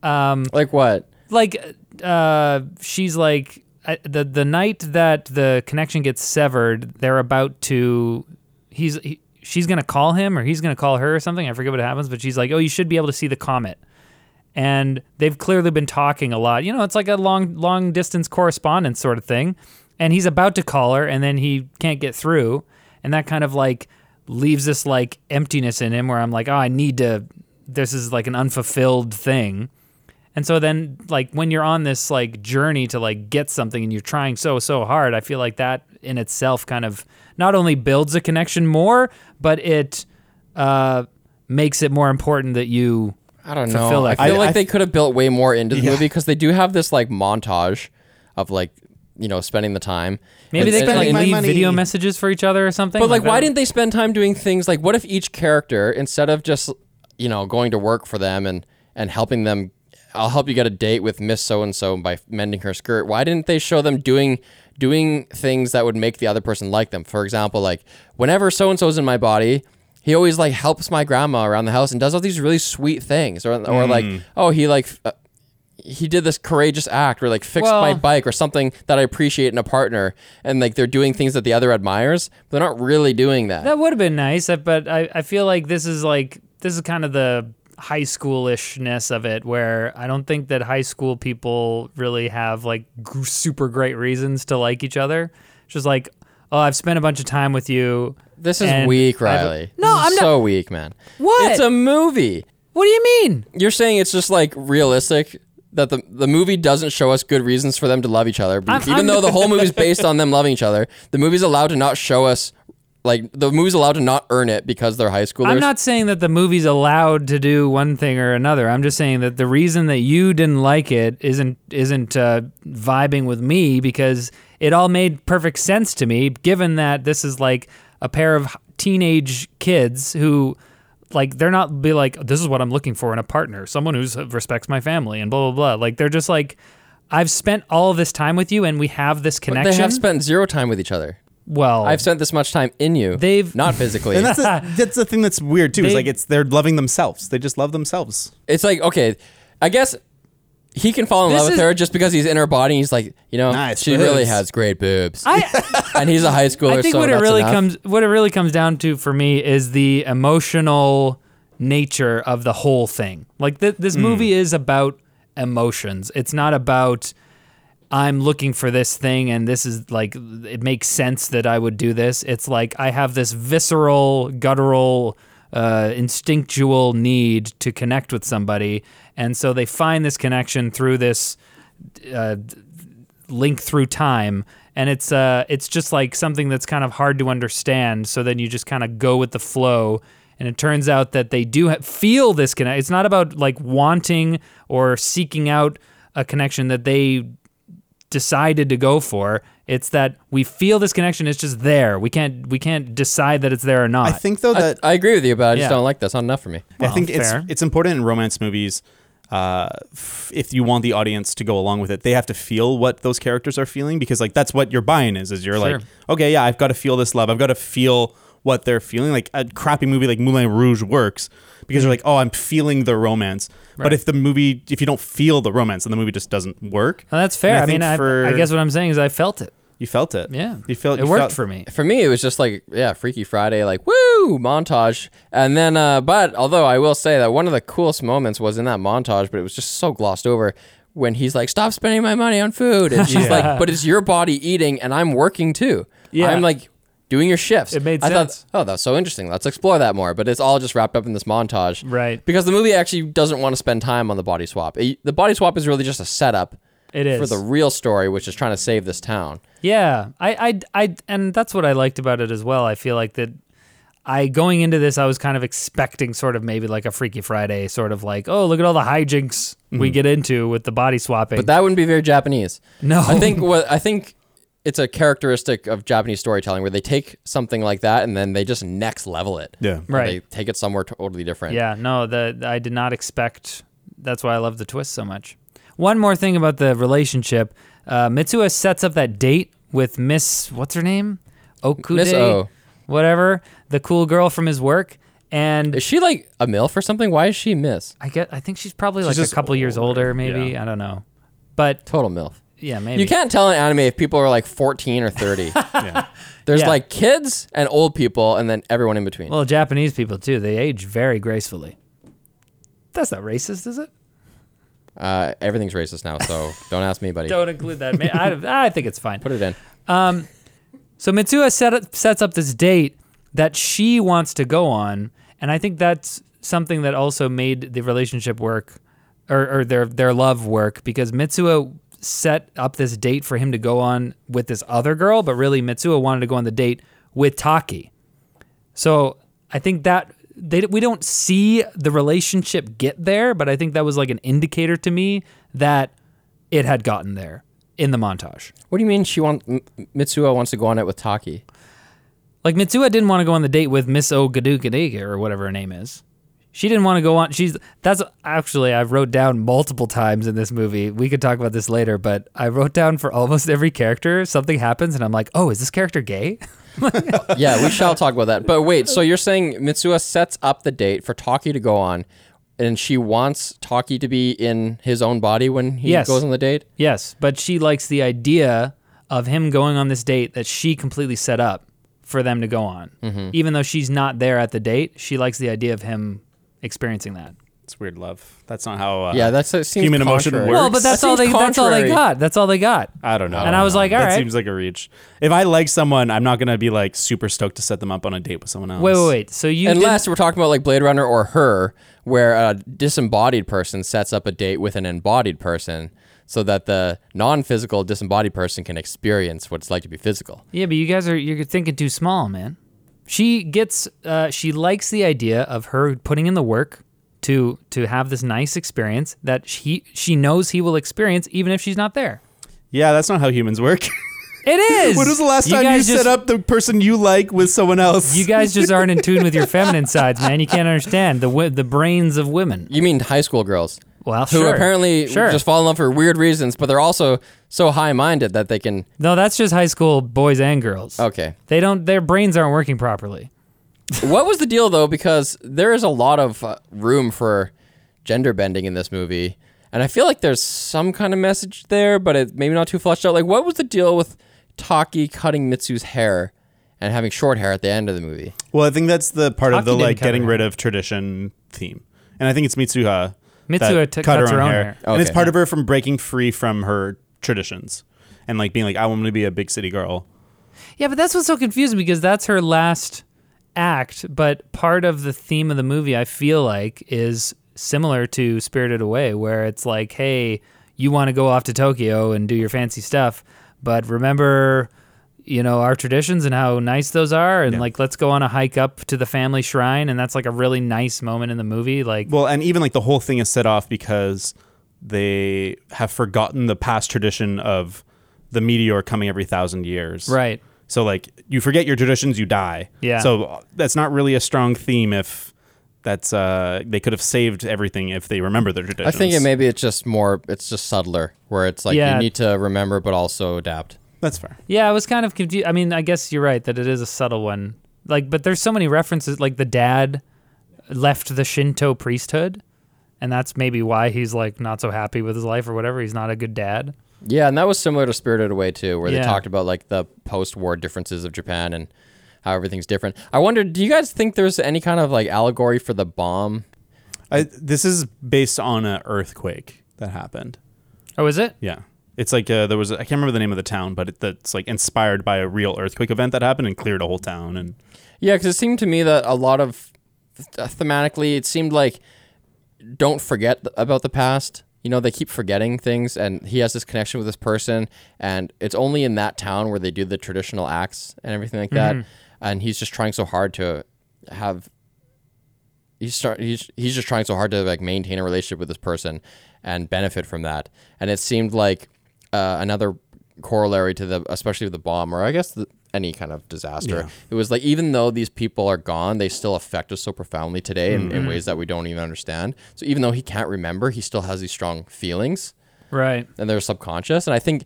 Um, like what like uh, she's like uh, the the night that the connection gets severed, they're about to. He's he, she's gonna call him or he's gonna call her or something. I forget what happens, but she's like, "Oh, you should be able to see the comet." And they've clearly been talking a lot. You know, it's like a long long distance correspondence sort of thing. And he's about to call her, and then he can't get through, and that kind of like leaves this like emptiness in him where I'm like, oh, I need to. This is like an unfulfilled thing. And so then like when you're on this like journey to like get something and you're trying so so hard, I feel like that in itself kind of not only builds a connection more, but it uh makes it more important that you I don't fulfill know I feel I- like I- they could have built way more into the Yeah. movie because they do have this like montage of like you know spending the time maybe And- they and- can like leave money. video messages for each other or something. But like, why didn't they spend time doing things like what if each character, instead of just you know going to work for them and and helping them, I'll help you get a date with Miss So and So by mending her skirt. Why didn't they show them doing doing things that would make the other person like them? For example, like whenever so and so's in my body. He always like helps my grandma around the house and does all these really sweet things, or or like oh he like uh, he did this courageous act or like fixed my bike or something that I appreciate in a partner and like they're doing things that the other admires but they're not really doing that. That would have been nice, uh, but I, I feel like this is like this is kind of the high schoolishness of it, where I don't think that high school people really have like g- super great reasons to like each other. It's just like, oh, I've spent a bunch of time with you. This is weak, I've- Riley. No, I'm not- so weak, man. What? It's a movie. What do you mean? You're saying it's just like realistic that the the movie doesn't show us good reasons for them to love each other. I'm- Even I'm- though the whole movie's based on them loving each other, the movie's allowed to not show us like the movie's allowed to not earn it because they're high schoolers. I'm not saying that the movie's allowed to do one thing or another. I'm just saying that the reason that you didn't like it isn't isn't uh, vibing with me because it all made perfect sense to me, given that this is like a pair of teenage kids who. Like they're not be like this is what I'm looking for in a partner, someone who respects my family and blah blah blah. Like they're just like, I've spent all this time with you and we have this But connection. they have spent zero time with each other. Well, I've spent this much time in you. They've- not physically. [laughs] And that's the, [laughs] that's the thing that's weird too. Is They- like it's they're loving themselves. They just love themselves. it's like okay, I guess he can fall in This love with is- her just because he's in her body. And he's like, you know, Nice she really boobs. has great boobs, I [laughs] and he's a high schooler. I think so what it that's really enough. comes what it really comes down to for me is the emotional nature of the whole thing. Like th- this Hmm. movie is about emotions. It's not about I'm looking for this thing and this is like it makes sense that I would do this. It's like I have this visceral, guttural uh, instinctual need to connect with somebody, and so they find this connection through this uh, link through time. And it's uh it's just like something that's kind of hard to understand. So then you just kind of go with the flow. And it turns out that they do feel this connect it's not about like wanting or seeking out a connection that they decided to go for. It's that we feel this connection. It's just there. We can't we can't decide that it's there or not. I think though that I agree with you, but I just Yeah. don't like this. Not enough for me. I think it's fair. it's important in romance movies. Uh, f- if you want the audience to go along with it, they have to feel what those characters are feeling because like that's what your buy-in is. Is you're like, okay, yeah, I've got to feel this love. I've got to feel what they're feeling. Like a crappy movie like Moulin Rouge works because you're like, oh, I'm feeling the romance. But if the movie, if you don't feel the romance, then the movie just doesn't work. Well, that's fair. And I, mean, think I, I guess what I'm saying is I felt it. you felt it. Yeah, you felt it you worked felt- for me. For me, it was just like yeah, Freaky Friday, like woo montage, and then uh, but although I will say that one of the coolest moments was in that montage, but it was just so glossed over when he's like, "Stop spending my money on food," and she's [laughs] like, "But it's your body eating, and I'm working too. Yeah. I'm like." Doing your shifts. It made I sense. thought, oh, that's so interesting. Let's explore that more. But it's all just wrapped up in this montage, Right. Because the movie actually doesn't want to spend time on the body swap. It- the body swap is really just a setup It is for the real story, which is trying to save this town. Yeah, I, I, I, and that's what I liked about it as well. I feel like that. I going into this, I was kind of expecting sort of maybe like a Freaky Friday, sort of like, oh, look at all the hijinks we mm-hmm. get into with the body swapping. But that wouldn't be very Japanese. No. I think what I think it's a characteristic of Japanese storytelling where they take something like that and then they just next level it. Yeah. Right. They take it somewhere totally different. yeah, no, the I did not expect. That's why I love the twist so much. One more thing about the relationship, uh, Mitsuha sets up that date with Miss what's her name, Okude, Miss O. whatever, the cool girl from his work, and Is she like a MILF or something? Why is she Miss? I get. I think she's probably like just a couple years older, older, maybe. yeah. I don't know, but Total MILF. Yeah, maybe You can't tell in anime if people are like 14 or 30. [laughs] Yeah. There's Yeah. like kids and old people and then everyone in between. Well, Japanese people too. They age very gracefully. That's not racist, is it? Uh, everything's racist now, so [laughs] don't ask me, buddy. Don't include that. Ma- I, I think it's fine. Put it in. So Mitsuha set up, sets up this date that she wants to go on, and I think that's something that also made the relationship work, or, or their their love work, because Mitsuha set up this date for him to go on with this other girl, but really Mitsuo wanted to go on the date with Taki. So I think that they we don't see the relationship get there, but I think that was like an indicator to me that it had gotten there in the montage. What do you mean she want Mitsuo wants to go on it with Taki? Like Mitsuo didn't want to go on the date with Miss Ogadukadega or whatever her name is. She didn't want to go on. She's that's actually I wrote down multiple times in this movie. We could talk about this later, but I wrote down for almost every character something happens, and I'm like, oh, is this character gay? [laughs] Yeah, we shall talk about that. But wait, so you're saying Mitsuha sets up the date for Taki to go on, and she wants Taki to be in his own body when he Yes. goes on the date? yes, but she likes the idea of him going on this date that she completely set up for them to go on. Mm-hmm. Even though she's not there at the date, she likes the idea of him experiencing that. It's weird love. That's not how. Uh, Yeah, that's it seems Human emotion contrary. works. Well, but that's That all they seems that's all they contrary. got. That's all they got. I don't know. And I was like, all that right. seems like a reach. If I like someone, I'm not gonna be like super stoked to set them up on a date with someone else. Wait, wait, wait. So you didn't- Unless we're talking about like Blade Runner or her, where a disembodied person sets up a date with an embodied person so that the non physical disembodied person can experience what it's like to be physical. Yeah, but you guys are you're thinking too small, man. She gets uh, she likes the idea of her putting in the work to to have this nice experience that she she knows he will experience even if she's not there. Yeah, that's not how humans work. [laughs] It is. when was the last You time you just- set up the person you like with someone else? You guys [laughs] just aren't in tune with your feminine sides, man. You can't understand the wi- the brains of women. You mean high school girls? Well, Who sure. apparently sure. just fall in love for weird reasons, but they're also so high minded that they can. no, that's just high school boys and girls. Okay. They don't. Their brains aren't working properly. [laughs] what was the deal though? Because there is a lot of uh, room for gender bending in this movie, and I feel like there's some kind of message there, but it maybe not too fleshed out. Like, what was the deal with Taki cutting Mitsu's hair and having short hair at the end of the movie? well, I think that's the part of the like getting rid of tradition theme, and I think it's Mitsuha. Mitsuha that t- cut cuts her own hair. Oh, and it's Okay. part of her from breaking free from her traditions and like being like, I want to be a big city girl. Yeah, but that's what's so confusing because that's her last act. But part of the theme of the movie, I feel like, is similar to Spirited Away, where it's like, hey, you want to go off to Tokyo and do your fancy stuff, but remember, you know, our traditions and how nice those are. And like, let's go on a hike up to the family shrine. And that's like a really nice moment in the movie. Like, Well, and even like the whole thing is set off because they have forgotten the past tradition of the meteor coming every thousand years. Right. So like you forget your traditions, you die. Yeah. So that's not really a strong theme if that's uh they could have saved everything if they remember their traditions. I think it maybe it's just more. It's just subtler, where it's like Yeah. you need to remember but also adapt. That's fair. Yeah, I was kind of confused. I mean, I guess you're right that it is a subtle one. Like, but there's so many references. Like the dad left the Shinto priesthood, and that's maybe why he's like not so happy with his life or whatever. He's not a good dad. Yeah, and that was similar to Spirited Away too, where Yeah. they talked about like the post-war differences of Japan and how everything's different. I wonder, do you guys think there's any kind of like allegory for the bomb? I, this is based on an earthquake that happened. Oh, is it? Yeah. It's like uh, there was a, I can't remember the name of the town, but it, that's like inspired by a real earthquake event that happened and cleared a whole town. And Yeah, because it seemed to me that a lot of th- thematically, it seemed like don't forget th- about the past. You know, they keep forgetting things, and he has this connection with this person, and it's only in that town where they do the traditional acts and everything like that. And he's just trying so hard to have. He's start. He's he's just trying so hard to like maintain a relationship with this person and benefit from that. And it seemed like uh, another corollary to the, especially with the bomb, or I guess the, any kind of disaster. Yeah. It was like even though these people are gone, they still affect us so profoundly today in, in ways that we don't even understand. So even though he can't remember, he still has these strong feelings, Right. and they're subconscious. And I think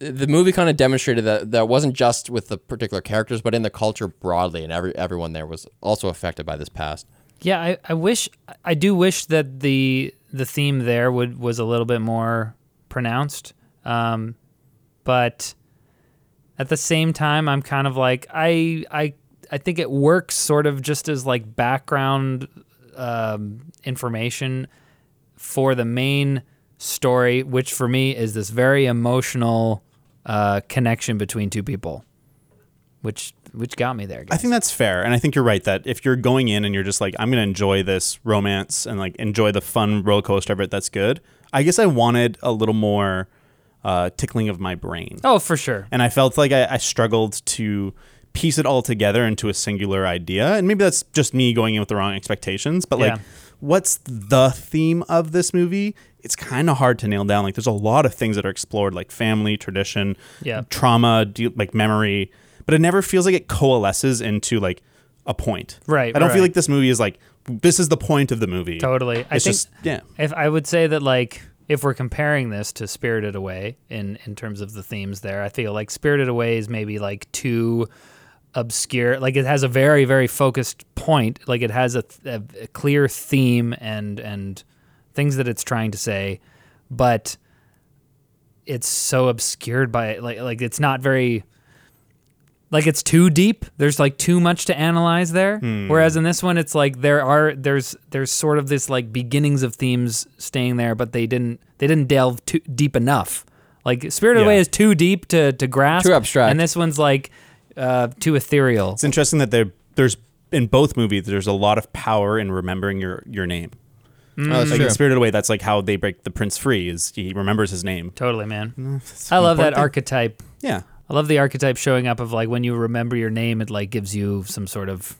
the movie kind of demonstrated that that wasn't just with the particular characters, but in the culture broadly, and every everyone there was also affected by this past. Yeah, I, I wish I do wish that the the theme there would was a little bit more pronounced. Um, but at the same time, I'm kind of like I I I think it works sort of just as like background um, information for the main story, which for me is this very emotional uh, connection between two people, which which got me there. I think that's fair. And I think you're right that if you're going in and you're just like, I'm going to enjoy this romance and like enjoy the fun roller coaster of it, that's good. I guess I wanted a little more uh, tickling of my brain. oh, for sure. And I felt like I, I struggled to piece it all together into a singular idea. And maybe that's just me going in with the wrong expectations. But like, Yeah. what's the theme of this movie? It's kind of hard to nail down. Like, there's a lot of things that are explored, like family, tradition, Yeah. trauma, de- like memory. But it never feels like it coalesces into like a point. Right, I don't right. feel like this movie is like this is the point of the movie. Totally. I think just yeah. if I would say that like if we're comparing this to Spirited Away in in terms of the themes there, I feel like Spirited Away is maybe like too obscure. Like it has a very very focused point. Like it has a, a, a clear theme and and things that it's trying to say, but it's so obscured by like like it's not very like it's too deep. There's like too much to analyze there. Hmm. Whereas in this one, it's like there are there's there's sort of this like beginnings of themes staying there, but they didn't they didn't delve too deep enough. Like Spirited Yeah. Away is too deep to to grasp, Too abstract. and this one's like uh, too ethereal. It's interesting that there there's in both movies there's a lot of power in remembering your your name. Mm. Oh, that's Like true. in Spirited Away, that's like how they break the prince free is he remembers his name. Totally, man. Mm, I love that thing. archetype. Yeah. I love the archetype showing up of like when you remember your name, it like gives you some sort of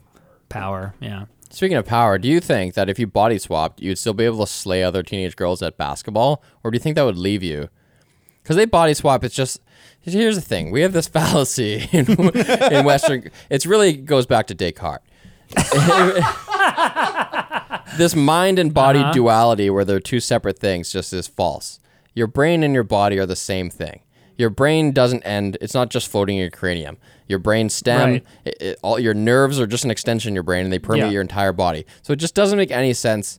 power. Yeah. Speaking of power, do you think that if you body swapped, you'd still be able to slay other teenage girls at basketball, or do you think that would leave you? Because they body swap, it's just here's the thing: we have this [laughs] fallacy in, in Western. It really goes back to Descartes. [laughs] this mind and body Uh-huh. duality, where they're two separate things, just is false. Your brain and your body are the same thing. Your brain doesn't end; it's not just floating in your cranium. Your brain stem, Right. it, it- all your nerves are just an extension of your brain, and they permeate Yeah. your entire body. So it just doesn't make any sense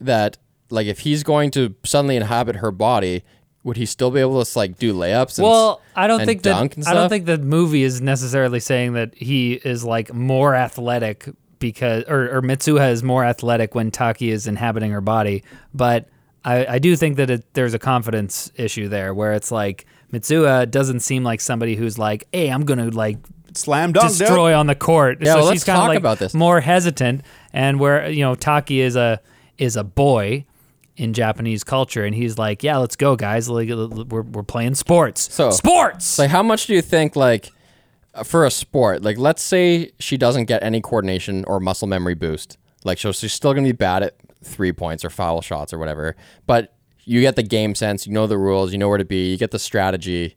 that like if he's going to suddenly inhabit her body, would he still be able to like do layups? And, Well, I don't and think that I don't think the movie is necessarily saying that he is like more athletic because or, or Mitsuha is more athletic when Taki is inhabiting her body, but I, I do think that it, there's a confidence issue there where it's like Mitsuha doesn't seem like somebody who's like, hey, I'm gonna like Slam dunk. dude. destroy on the court. Yeah, so well, she's let's kind of talk like about this. more hesitant, and where you know Taki is a is a boy in Japanese culture, and he's like, yeah, let's go, guys. Like, we're we're playing sports. So- sports. Like, how much do you think, like, for a sport, like, let's say she doesn't get any coordination or muscle memory boost, like, so she's still gonna be bad at three points or foul shots or whatever, but you get the game sense, you know the rules, you know where to be, you get the strategy.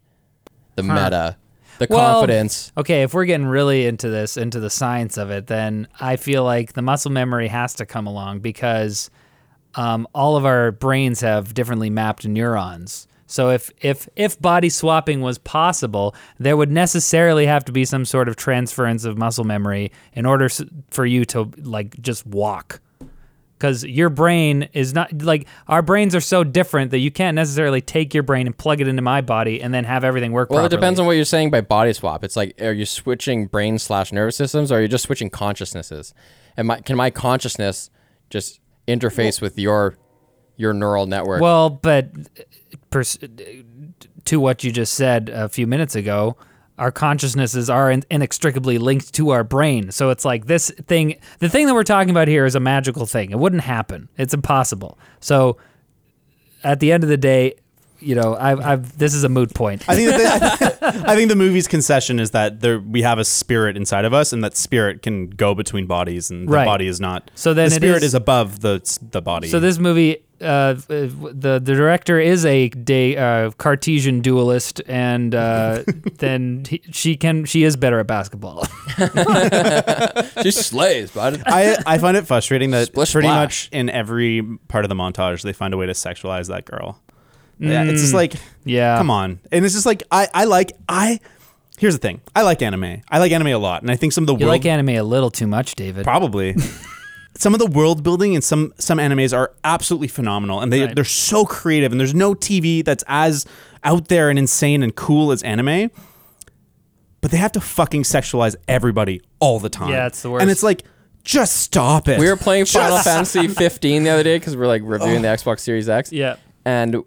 the meta, the Well, confidence. Okay, if we're getting really into this, into the science of it, then I feel like the muscle memory has to come along because um, all of our brains have differently mapped neurons. So if if if body swapping was possible, there would necessarily have to be some sort of transference of muscle memory in order for you to like just walk. Because your brain is not like our brains are so different that you can't necessarily take your brain and plug it into my body and then have everything work Well, properly. it depends on what you're saying by body swap. It's like, are you switching brain slash nervous systems, or are you just switching consciousnesses? And my, can my consciousness just interface with your your neural network? Well, but uh, pers- uh, to what you just said a few minutes ago, our consciousnesses are in- inextricably linked to our brain. So it's like this thing, the thing that we're talking about here is a magical thing. It wouldn't happen. It's impossible. So at the end of the day, you know, I've, I've this is a moot point. I think the, [laughs] I think the movie's concession is that there we have a spirit inside of us, and that spirit can go between bodies, and the Right. body is not. So then the spirit is- is, above the the body. So this movie, uh, the the director is a day uh, Cartesian dualist, and uh, [laughs] then he, she can she is better at basketball. [laughs] she slays, bud. [laughs] I, I find it frustrating that Splish pretty splash. much in every part of the montage they find a way to sexualize that girl. Yeah, it's just like, Mm. Yeah. come on, and it's just like I I like I. Here's the thing, I like anime. I like anime a lot, and I think some of the You world like anime a little too much, David. probably some of the world building and some some animes are absolutely phenomenal, and they Right. they're so creative, and there's no TV that's as out there and insane and cool as anime. But they have to fucking sexualize everybody all the time. Yeah, it's the worst. And it's like, just stop it. We were playing Final Fantasy 15 the other day because we're like reviewing the Xbox Series X. Yeah. and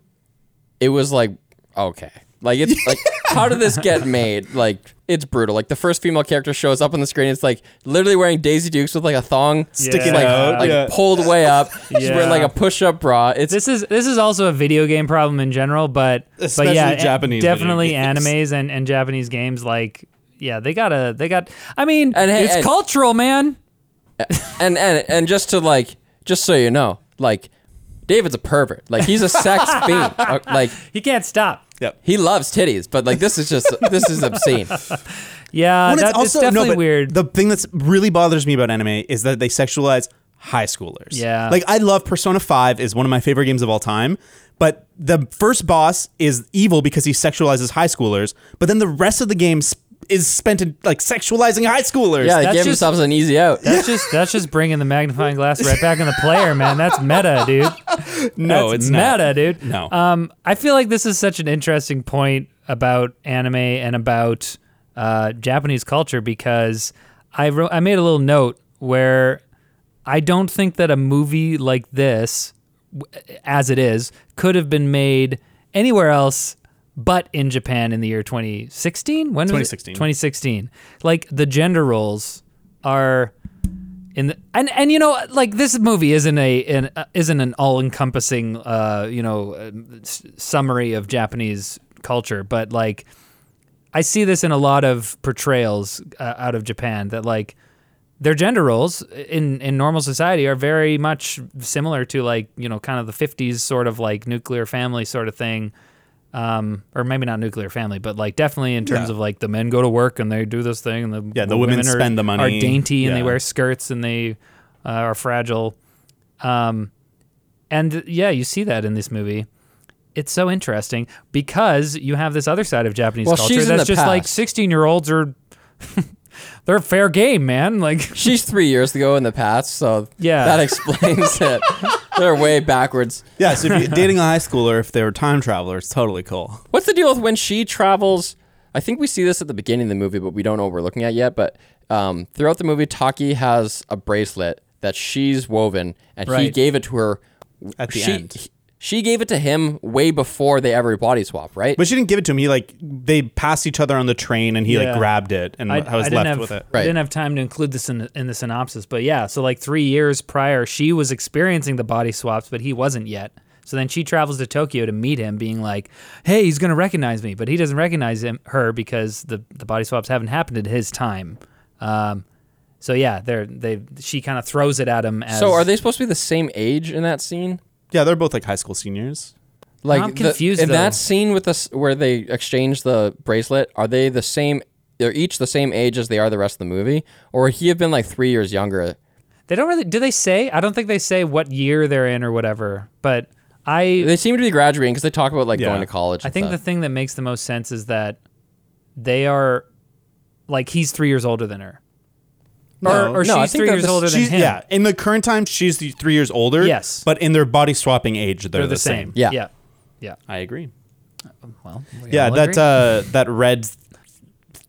it was like okay like it's like [laughs] how did this get made like it's brutal like the first female character shows up on the screen it's like literally wearing daisy dukes with like a thong Sticking like, out, like yeah. pulled way up [laughs] she's wearing like a push-up bra it's This is this is also a video game problem in general, but Especially but yeah, a- Japanese video definitely games. animes and, and Japanese games like yeah they gotta they got I mean And hey- it's and- cultural man. [laughs] and and and just to like just so you know like david's a pervert like he's a sex fiend Uh, like He can't stop. Yep. he loves titties but like this is just [laughs] this is obscene Yeah, Well, that, it's also it's definitely no, weird. The thing that's really bothers me about anime is that they sexualize high schoolers. Yeah. Like I love Persona 5 is one of my favorite games of all time, but the first boss is evil because he sexualizes high schoolers, but then the rest of the game sp- is spent in like sexualizing high schoolers. yeah they That's gave just- themselves an easy out that's just that's just bringing the magnifying glass right back on the player, man. That's meta, dude. [laughs] no, That's it's meta, not. dude. No. Um, I feel like this is such an interesting point about anime and about uh, Japanese culture because I wrote, I made a little note where I don't think that a movie like this, w- as it is, could have been made anywhere else but in Japan in the year 2016. When was it? 2016. 2016. Like the gender roles are in the and and you know like this movie isn't a an, uh, isn't an all encompassing uh you know uh, s- summary of Japanese culture, but like I see this in a lot of portrayals uh, out of Japan that like their gender roles in in normal society are very much similar to like you know kind of the 50s sort of like nuclear family sort of thing um, or maybe not nuclear family, but like definitely in terms Yeah. of like the men go to work and they do this thing, and the Yeah, the women are, spend the are money. dainty and they wear skirts and they uh, are fragile. Um, and yeah, you see that in this movie. It's so interesting because you have this other side of Japanese Well, culture that's just like sixteen year olds are [laughs] they're fair game, man. Like She's three years ago in the past, so Yeah. that explains it. [laughs] They're way backwards. Yeah, so if you're dating a high schooler, if they were time travelers, totally cool. What's the deal with when she travels? I think we see this at the beginning of the movie, but we don't know what we're looking at yet. But um, throughout the movie, Taki has a bracelet that she's woven, and he Right. gave it to her At the she, end. She gave it to him way before they ever body swap, right? But she didn't give it to him. He like they passed each other on the train, and he Yeah. like grabbed it, and I, was didn't left have, with it. I Right. didn't have time to include this in the, in the synopsis, but yeah, so like three years prior, she was experiencing the body swaps, but he wasn't yet. So then she travels to Tokyo to meet him, being like, "Hey, he's gonna recognize me," but he doesn't recognize him her because the the body swaps haven't happened at his time. Um, so yeah, they're they she kind of throws it at him as so are they supposed to be the same age in that scene? Yeah, they're both like high school seniors. Like I'm the- confused, in though. that scene with us where they exchange the bracelet, are they the same? They're each the same age as they are the rest of the movie, or would he have been like three years younger? They don't really. Do they say? I don't think they say what year they're in or whatever. But I, They seem to be graduating because they talk about like Yeah. going to college. I and think the stuff. thing that makes the most sense is that they are, like, he's three years older than her, No. or, or No, she's three years older than She's, him. yeah, in the current time, she's the three years older. Yes. but in their body swapping age, they're, they're the same. Yeah. yeah, yeah. I agree. Well, we Yeah, that uh, that red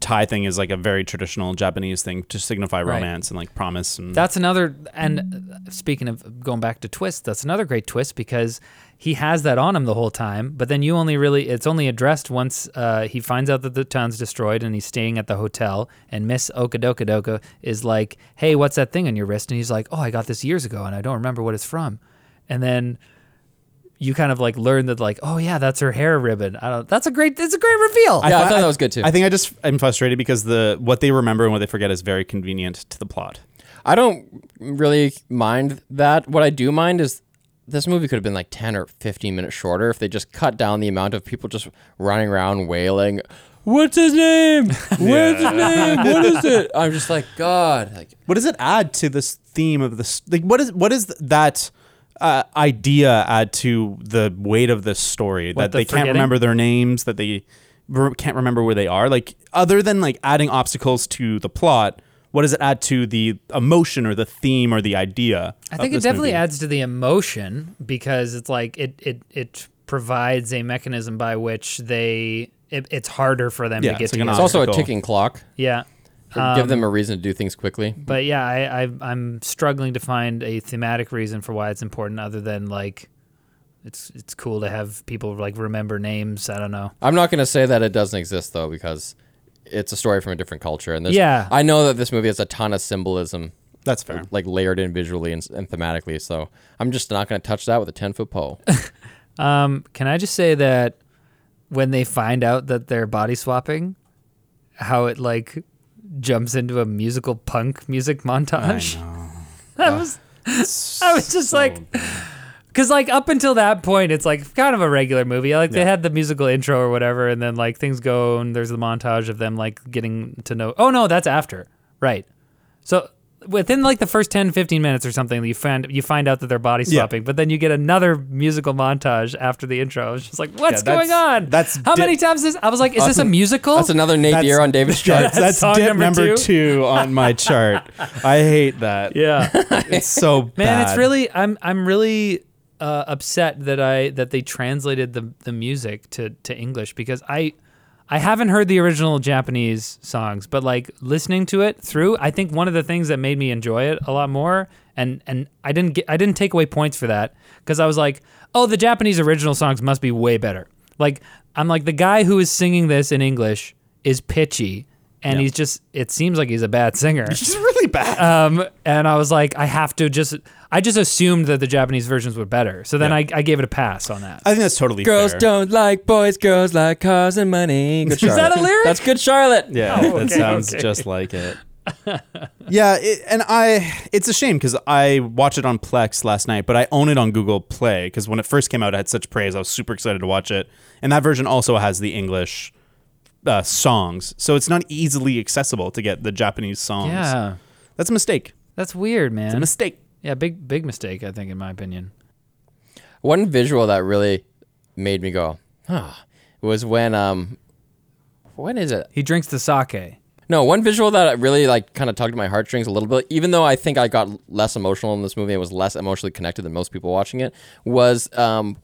tie thing is like a very traditional Japanese thing to signify Right. romance and like promise. And That's another. And uh, speaking of going back to twist, that's another great twist because he has that on him the whole time. But then you only really, it's only addressed once uh, he finds out that the town's destroyed and he's staying at the hotel. And Miss Okadokadoka is like, "Hey, what's that thing on your wrist?" And he's like, "Oh, I got this years ago, and I don't remember what it's from." And then you kind of like learn that, like, "Oh yeah, that's her hair ribbon." I don't. That's a great. It's a great reveal. Yeah, I fi- thought that was good too. I think I just am frustrated because the what they remember and what they forget is very convenient to the plot. I don't really mind that. What I do mind is this movie could have been like 10 or 15 minutes shorter if they just cut down the amount of people just running around wailing, What's his name? [laughs] What's his name? What is it? I'm just like, God. Like, What does it add to this theme of this? Like, what is what is that uh, idea add to the weight of this story? that the they can't remember their names, that they re- can't remember where they are. Like, other than like adding obstacles to the plot, what does it add to the emotion or the theme or the idea? I of think it definitely movie? adds to the emotion because it's like it it it provides a mechanism by which they it, it's harder for them Yeah, to get it's like an it's also a ticking clock. yeah. For, give them a reason to do things quickly. But yeah, I, I I'm struggling to find a thematic reason for why it's important other than like it's it's cool to have people like remember names. I don't know. I'm not going to say that it doesn't exist though, because it's a story from a different culture. And there's, Yeah. I know that this movie has a ton of symbolism, That's fair. like layered in visually and, and thematically. So I'm just not going to touch that with a 10 foot pole. [laughs] Um, can I just say that when they find out that they're body swapping, how it like jumps into a musical punk music montage? that [laughs] was I was just like Cause like up until that point, it's like kind of a regular movie. Like they had the musical intro or whatever, and then like things go and there's the montage of them like getting to know. Oh no, that's after, right? So within like the first 10, 15 minutes or something, you find you find out that they're body Yeah. swapping, but then you get another musical montage after the intro. It's just like, what's Yeah, going on? that's how di- many times is I was like, is this a musical? That's another Nate That's- Deer on David's chart. That's, that's Song dip number number, two. two. on my [laughs] chart. I hate that. yeah. It's so [laughs] Man, it's really I'm I'm really uh, upset that I that they translated the the music to to English because I I haven't heard the original Japanese songs, but like listening to it through, I think one of the things that made me enjoy it a lot more and and I didn't get I didn't take away points for that because I was like, "Oh, the Japanese original songs must be way better." Like I'm like the guy who is singing this in English is pitchy and he's just it seems like he's a bad singer. [laughs] It's really bad. Um, and I was like, I have to just, I just assumed that the Japanese versions were better. So then Yeah. I, I gave it a pass on that. I think that's totally Girls fair. don't like boys, girls like cars and money. Good Is that a lyric? That's Good Charlotte. Yeah, Oh, that okay, sounds okay. just like it. [laughs] yeah, it, and I it's a shame because I watched it on Plex last night, but I own it on Google Play because when it first came out, it had such praise. I was super excited to watch it, and that version also has the English uh, songs, so it's not easily accessible to get the Japanese songs. Yeah. That's a mistake. That's weird, man. It's a mistake. Yeah, big, big mistake, I think, in my opinion. One visual that really made me go, huh, was when um, when is it? He drinks the sake. No, one visual that really like kind of tugged at my heartstrings a little bit, even though I think I got less emotional in this movie and was less emotionally connected than most people watching it, was um,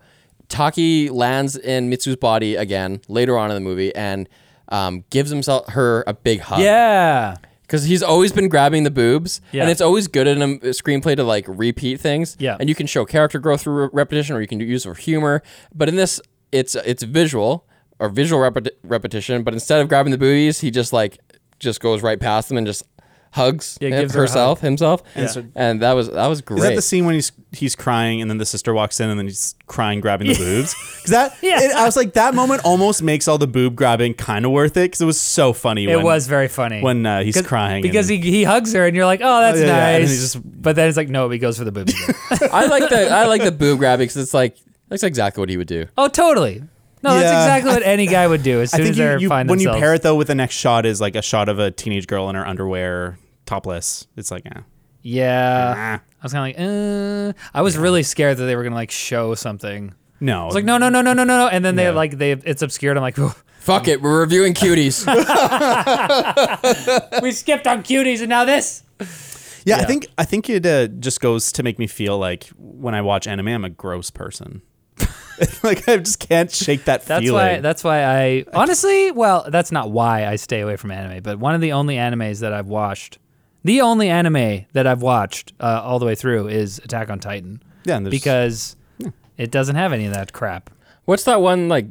Taki lands in Mitsu's body again later on in the movie and um, gives himself her a big hug. Yeah. Because he's always been grabbing the boobs, Yeah. and it's always good in a, screenplay to like repeat things. Yeah. and you can show character growth through repetition, or you can use for humor. But in this, it's it's visual or visual repeti- repetition. But instead of grabbing the boobies, he just like just goes right past them and just hugs Yeah, him- gives her a herself himself, And so- and that was that was great. Is that the scene when he's he's crying and then the sister walks in and then he's crying, grabbing the [laughs] boobs? Because that Yeah. it- I was like that moment almost makes all the boob grabbing kind of worth it because it was so funny. It when, was very funny. when uh, he's 'Cause- crying Because and- he, he hugs her and you're like, oh, that's yeah, yeah, and nice. he just- but then it's like, no, he goes for the boobs again. [laughs] I like the I like the boob grabbing because it's like That's exactly what he would do. Oh, totally. No, that's Yeah. exactly what [laughs] any guy would do as I soon think as you, they you find when you themselves. pair it though with the next shot is like a shot of a teenage girl in her underwear, topless. It's like, eh. yeah, Ah. I was kind of like, uh. I was really scared that they were gonna like show something. no. I was like, no, no, no, no, no, no, no. And then they Yeah. like they it's obscured. I'm like, "Ooh, Fuck it, we're reviewing cuties. [laughs] [laughs] we skipped on cuties and now this. Yeah, I Yeah. think I think it uh, just goes to make me feel like when I watch anime, I'm a gross person. [laughs] like I just can't shake that That's feeling. why. That's why I honestly. Well, that's not why I stay away from anime. But one of the only animes that I've watched, the only anime that I've watched uh, all the way through is Attack on Titan. Yeah, and there's- because it doesn't have any of that crap. What's that one like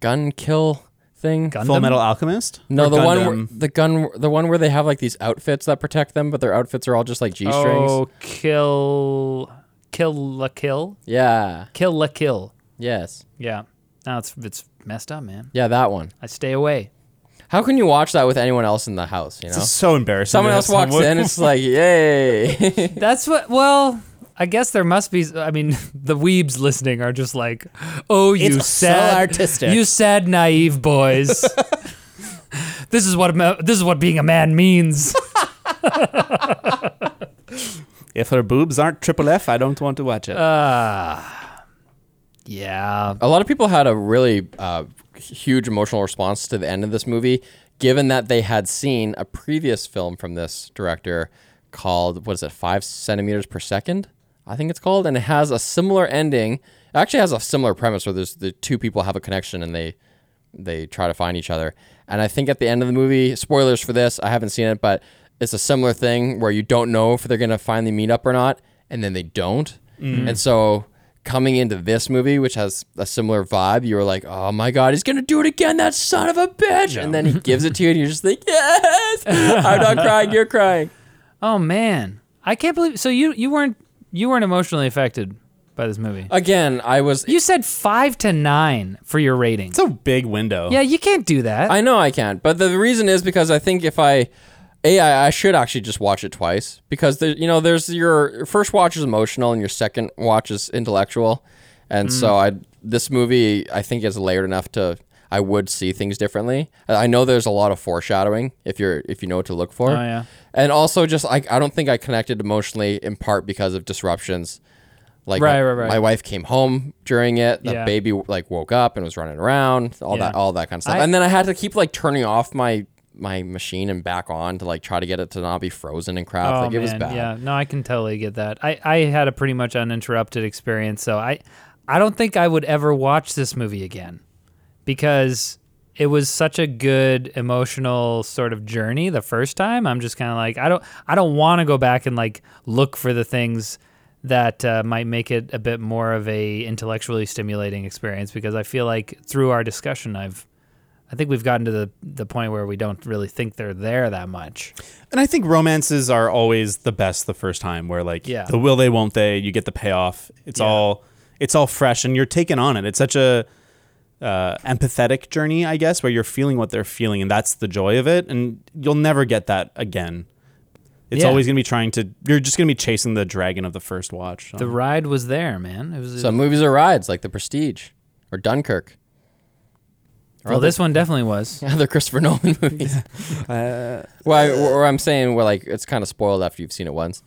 gun kill thing? Gundam? Full Metal Alchemist. No, Or the one where, Gundam? the gun the one where they have like these outfits that protect them, but their outfits are all just like G strings. Oh, kill, kill la kill, Yeah. kill la kill. Yes. Yeah. Now it's it's messed up, man. Yeah, that one. I stay away. How can you watch that with anyone else in the house? You know, It's so embarrassing. someone else have walks someone- in, it's [laughs] like, yay. That's what. Well, I guess there must be. I mean, [laughs] the weebs listening are just like, oh, you It's so sad, artistic." you sad naive boys. [laughs] this is what this is what being a man means. if her boobs aren't triple F, I don't want to watch it. Uh, Yeah. a lot of people had a really uh, huge emotional response to the end of this movie, given that they had seen a previous film from this director called what is it, five centimeters per second? I think it's called, and it has a similar ending. It actually has a similar premise where there's the two people have a connection and they they try to find each other. And I think at the end of the movie, spoilers for this, I haven't seen it, but it's a similar thing where you don't know if they're gonna finally meet up or not, and then they don't. Mm-hmm. And so coming into this movie, which has a similar vibe, you were like, "Oh my god, he's gonna do it again, that son of a bitch!" And then he gives it to you, and you're just like, "Yes, I'm not [laughs] crying, you're crying." Oh man, I can't believe. So you you weren't you weren't emotionally affected by this movie. Again, I was. You said five to nine for your rating. it's a big window. Yeah, you can't do that. I know I can't, but the reason is because I think if I, a, I, I should actually just watch it twice because there, you know, there's your first watch is emotional and your second watch is intellectual, and so Mm. I this movie I think is layered enough to I would see things differently. I know there's a lot of foreshadowing if you're if you know what to look for. Oh, yeah. and also just like I don't think I connected emotionally in part because of disruptions. Like Right, my, right, right. my wife came home during it. The Yeah. baby like woke up and was running around. All that, all that kind of stuff. I- and then I had to keep like turning off my my machine and back on to like try to get it to not be frozen and crap. Oh like it was man, bad. yeah. No, I can totally get that. I I had a pretty much uninterrupted experience, so I I don't think I would ever watch this movie again because it was such a good emotional sort of journey the first time. I'm just kind of like I don't I don't want to go back and like look for the things that uh, might make it a bit more of a intellectually stimulating experience because I feel like through our discussion I've I think we've gotten to the the point where we don't really think they're there that much. And I think romances are always the best the first time where like Yeah. the will they won't they, you get the payoff. It's Yeah. all it's all fresh and you're taken on it. It's such a uh, empathetic journey, I guess, where you're feeling what they're feeling and that's the joy of it and you'll never get that again. It's Yeah. always going to be trying to you're just going to be chasing the dragon of the first watch. so. The ride was there, man. It was Some movies are rides like The Prestige or Dunkirk. Or well, other- this one definitely was. [laughs] other Christopher Nolan [laughs] movies. [laughs] Uh, well, I, or I'm saying well, like it's kind of spoiled after you've seen it once.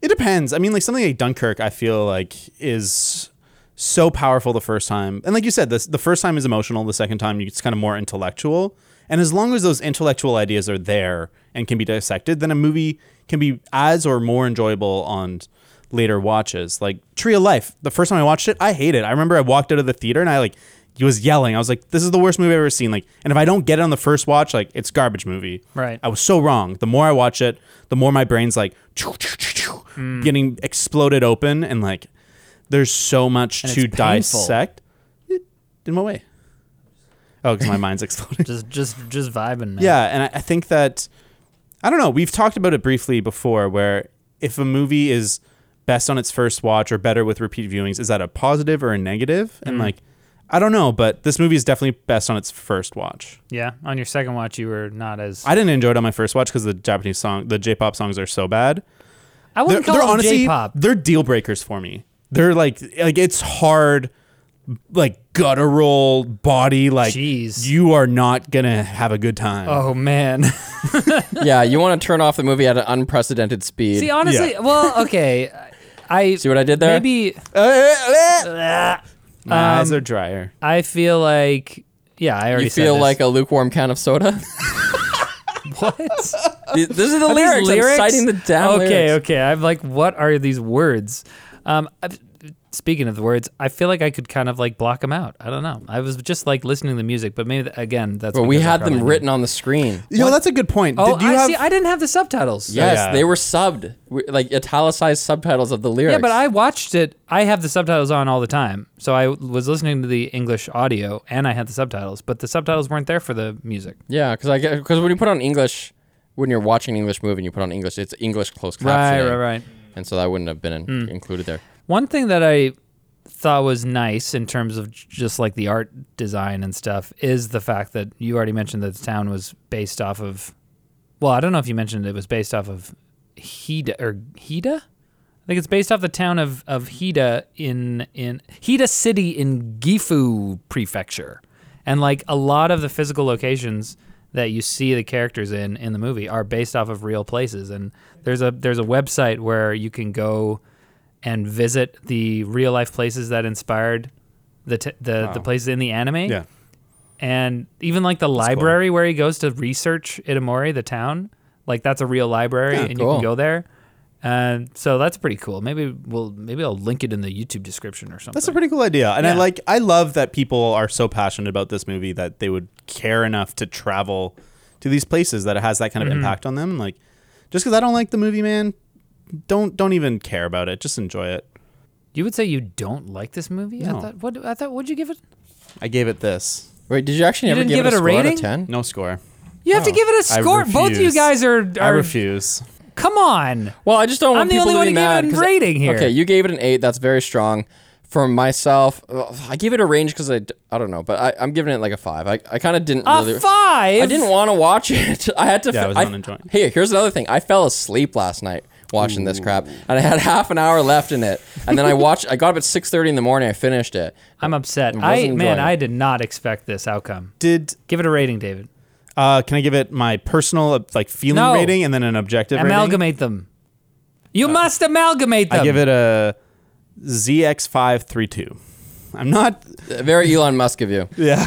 It depends. I mean, like something like Dunkirk, I feel like is so powerful the first time, and like you said, this the first time is emotional. The second time, it's kind of more intellectual. And as long as those intellectual ideas are there and can be dissected, then a movie can be as or more enjoyable on later watches. Like Tree of Life, the first time I watched it, I hated it. I remember I walked out of the theater and I like was yelling. I was like, "This is the worst movie I've ever seen." Like, and if I don't get it on the first watch, like it's garbage movie. Right. I was so wrong. The more I watch it, the more my brain's like Hmm. getting exploded open, and like there's so much And to dissect. In what way? Oh, because my mind's exploding. [laughs] Just just just vibing, man. Yeah, and I, I think that I don't know. We've talked about it briefly before, where if a movie is best on its first watch or better with repeat viewings, is that a positive or a negative? Mm. And like, I don't know, but this movie is definitely best on its first watch. Yeah. On your second watch, you were not as. I didn't enjoy it on my first watch because the Japanese song, the J-pop songs are so bad. I wouldn't call them J-pop. they're deal breakers for me. They're like like it's hard like guttural body. Like Jeez. you are not gonna have a good time. Oh man. [laughs] yeah, you want to turn off the movie at an unprecedented speed. See, honestly, Yeah. well, okay. I See what I did there? maybe uh, uh, uh. My eyes um, are drier. I feel like yeah, I already you said feel this. like a lukewarm can of soda. [laughs] what? These these are the Are these lyrics. I'm citing the damn okay, lyrics. okay. I'm like, what are these words? Um, I- speaking of the words, I feel like I could kind of like block them out. I don't know. I was just like listening to the music, but maybe th- again, that's But we had them probably written on the screen. You know, that's a good point. Oh, Did you I have? see. I didn't have the subtitles. Yes, yeah. they were subbed, We- like italicized subtitles of the lyrics. Yeah, but I watched it. I have the subtitles on all the time, so I was listening to the English audio and I had the subtitles, but the subtitles weren't there for the music. yeah, because I because when you put on English, when you're watching an English movie and you put on English, it's English closed captioning. right, right. right. And so that wouldn't have been in, Hmm. included there. One thing that I thought was nice in terms of just like the art design and stuff is the fact that you already mentioned that the town was based off of. Well, I don't know if you mentioned it was based off of Hida or Hida. I think it's based off the town of of Hida in in Hida City in Gifu Prefecture, and like a lot of the physical locations that you see the characters in in the movie are based off of real places. And there's a there's a website where you can go and visit the real life places that inspired the t- the the places in the anime. yeah. And even like the library where he goes to research Itomori, the town, like that's a real library, and you can go there. And so that's pretty cool. Maybe we'll maybe I'll link it in the YouTube description or something. That's a pretty cool idea, and I like. I love that people are so passionate about this movie that they would care enough to travel to these places that it has that kind of Mm-hmm. impact on them. Like, just because I don't like the movie, man, don't don't even care about it. Just enjoy it. you would say you don't like this movie? I No. thought what I thought would you give it? I gave it this Wait, did you actually You ever didn't give, give it it a a score out of rating? ten? no score. You have to give it a I score. Both of you refuse. guys are, I refuse. come on. Well, I just don't want I'm the people only to one be who gave mad. it a 'cause- rating here. Okay, you gave it an eight. That's very strong. For myself, uh, I give it a range because I, d- I don't know, but I, I'm giving it like a five. I, I kind of didn't A really. five. I didn't want to watch [laughs] it. I had to. Yeah, I fi- was I- not enjoying it. Hey, here's another thing. I fell asleep last night watching this crap, and I had [laughs] half an hour left in it. And then I watched. I got up at six thirty in the morning. I finished it. I'm upset. I man, it. I did not expect this outcome. Did Give it a rating, David. uh, can I give it my personal uh, like feeling No. rating and then an objective rating? Amalgamate them. You must amalgamate them. I give it a ZX532. I'm not. Very Elon Musk of you. [laughs] Yeah.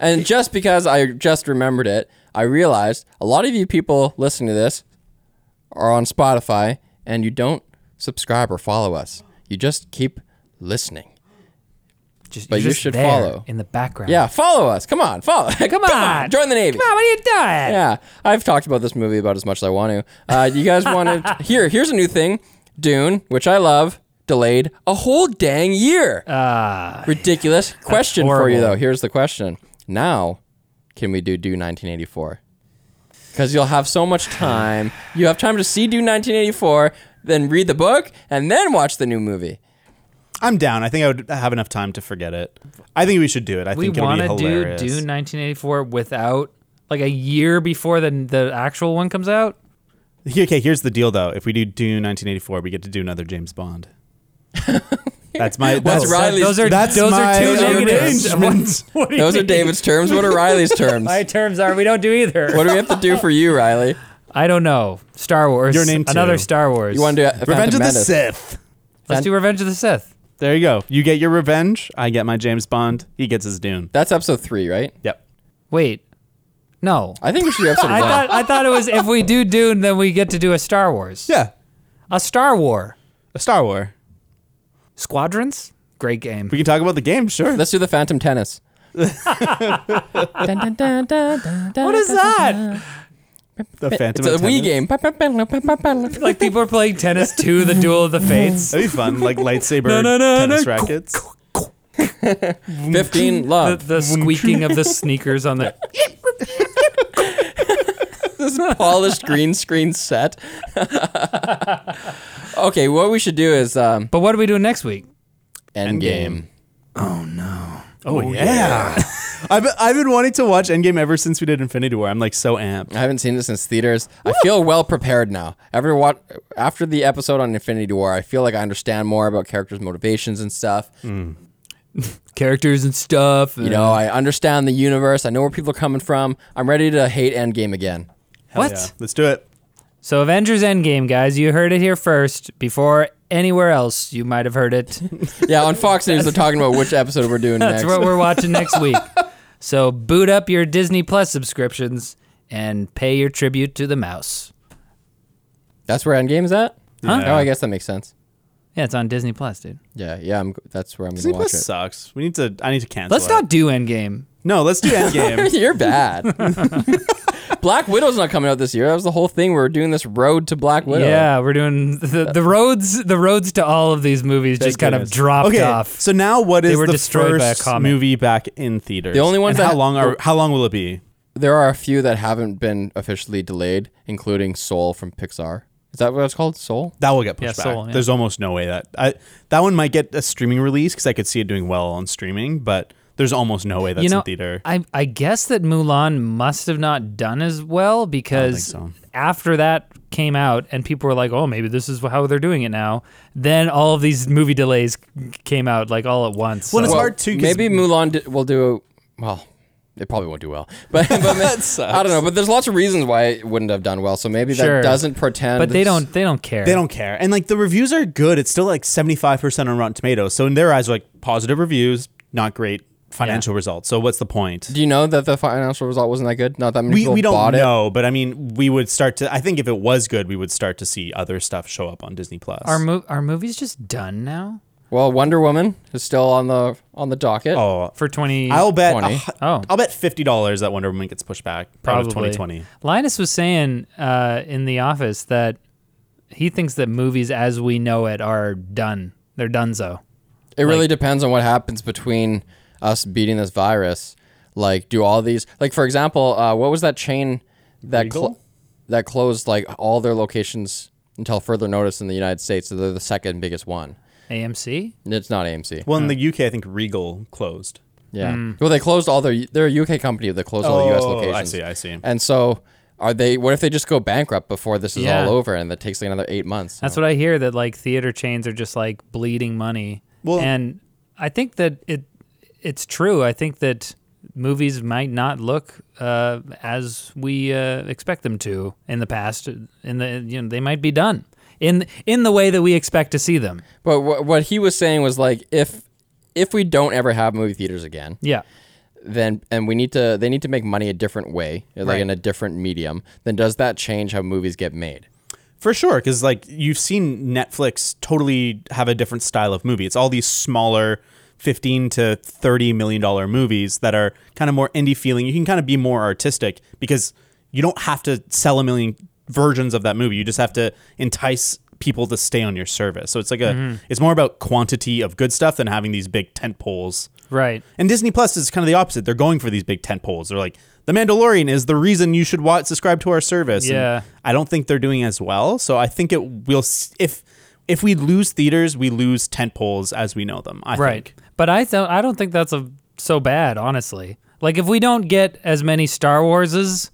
and just because I just remembered it, I realized a lot of you people listening to this are on Spotify and you don't subscribe or follow us. You just keep listening. Just, but just should follow. in the background. Yeah, follow us. Come on, follow. [laughs] Come, on. join the Navy. Come on, what are you doing? Yeah, I've talked about this movie about as much as I want to. Uh, you guys [laughs] want to? here, here's a new thing. Dune, which I love, delayed a whole dang year. Ah, Ridiculous. Question for you though. Here's the question. Now, can we do Dune 1984? Because you'll have so much time. You have time to see Dune 1984, then read the book, and then watch the new movie. I'm down. I think I would have enough time to forget it. I think we should do it. I we think it'll want be to do hilarious. Dune 1984 without like a year before the the actual one comes out. Okay, here's the deal though. If we do Dune 1984, we get to do another James Bond. [laughs] That's my. What's That's, Riley's- Those are that's those my are two arrangement. negatives. What, what do you Those are? David's terms. What are Riley's [laughs] terms? My terms are we don't do either. What do we have to do for you, Riley? I don't know. Star Wars. Your name Too. Another. Star Wars. You want to do Revenge of the Menace. Sith. Let's do Revenge of the Sith. There you go. You get your revenge. I get my James Bond. He gets his Dune. That's episode three, right? Yep. Wait. No. I think we should do episode [laughs] I one. thought I thought it was if we do Dune, then we get to do a Star Wars. Yeah. A Star War. A Star War. Squadrons? Great game. We can talk about the game, sure. Let's do the Phantom Tennis. [laughs] What is that? The Phantom. It's a of Wii Tennis. game. Like people are playing tennis to the Duel of the Fates. That'd be fun. Like lightsaber No, no, no, tennis no. rackets. 15 [laughs] The, love. the squeaking of the sneakers on the [laughs] this polished green screen set. [laughs] okay, what we should do is um, But what do we do next week? Endgame. Oh, no. Oh, yeah. [laughs] I've, been- I've been wanting to watch Endgame ever since we did Infinity War. I'm like so amped. I haven't seen it since theaters. I feel well prepared now. After what after the episode on Infinity War, I feel like I understand more about characters' motivations and stuff. [laughs] characters and stuff. You know, I understand the universe. I know where people are coming from. I'm ready to hate Endgame again. Hell What? yeah. Let's do it. So Avengers Endgame, guys, you heard it here first. Before anywhere else, you might have heard it. [laughs] Yeah, on Fox News, they're talking about which episode we're doing [laughs] next. That's next. what we're watching next [laughs] week. So boot up your Disney Plus subscriptions and pay your tribute to the mouse. That's where Endgame is at? Huh? Oh, I guess that makes sense. Yeah, it's on Disney Plus, dude. Yeah, yeah, I'm, that's where I'm going to watch Plus it. sucks. We need to. I need to cancel. Let's it. not do Endgame. No, let's do Endgame. [laughs] You're bad. [laughs] Black Widow's not coming out this year. That was the whole thing. We are doing this road to Black Widow. Yeah, we're doing the, the roads. The roads to all of these movies just kind goodness. of dropped okay, off. So now, what They is were the destroyed by a first comet. movie back in theaters? The only ones And that- how long are? Oh. How long will it be? There are a few that haven't been officially delayed, including Soul from Pixar. Is that what it's called? Soul? That will get pushed Yeah, back. Soul, yeah. There's almost no way that I that one might get a streaming release because I could see it doing well on streaming, but there's almost no way that's you know, in theater. I I guess that Mulan must have not done as well because so. after that came out and people were like, "Oh, maybe this is how they're doing it now." Then all of these movie delays came out like all at once. Well, so- it's hard to 'cause- Maybe Mulan di- will do well. It probably won't do well, [laughs] but, but sucks. I don't know. But there's lots of reasons why it wouldn't have done well. So maybe Sure. that doesn't pretend. but they don't they don't care. They don't care. And like the reviews are good. It's still like 75% on Rotten Tomatoes. So in their eyes, like positive reviews, not great financial results. So what's the point? Do you know that the financial result wasn't that good? Not that many We, people we don't bought it. know, but I mean, we would start to. I think if it was good, we would start to see other stuff show up on Disney Plus. Our mo- are movies just done now Well, Wonder Woman is still on the on the docket. oh, for twenty? I'll bet. 20. a Oh. I'll bet fifty dollars that Wonder Woman gets pushed back. Out of Probably. 2020. Linus was saying uh, in the office that he thinks that movies as we know it are done. They're donezo. It really depends on what happens between us beating this virus. Like, do all these like, for example, uh, what was that chain that cl- that closed like all their locations until further notice in the United States? So they're the second biggest one. AMC. It's not AMC. Well, in the UK, I think Regal closed. Yeah. Hmm. Well, they closed all their. They're a UK company that closed all the US Oh, locations. I see. I see. And so, are they? What if they just go bankrupt before this is Yeah. all over, and that takes like another eight months? That's what I hear. That like theater chains are just like bleeding money. Well- and I think that it it's true. I think that movies might not look uh, as we uh, expect them to in the past. In the you know they might be done in in the way that we expect to see them. But what what he was saying was like, if if we don't ever have movie theaters again, Yeah. then and we need to they need to make money a different way, like Right. in a different medium. Then does that change how movies get made? For sure, because like you've seen Netflix totally have a different style of movie. It's all these smaller, fifteen to thirty million dollar movies that are kind of more indie feeling. You can kind of be more artistic because you don't have to sell a million versions of that movie. You just have to entice people to stay on your service. So it's like a mm-hmm. it's more about quantity of good stuff than having these big tent poles. Right. And Disney Plus is kind of the opposite. They're going for these big tent poles. They're like, The Mandalorian is the reason you should watch subscribe to our service. And Yeah. I don't think they're doing as well. So I think it will if if we lose theaters, we lose tent poles as we know them. I Right. think. But I th- I don't think that's a, so bad, honestly. Like if we don't get as many Star Warses,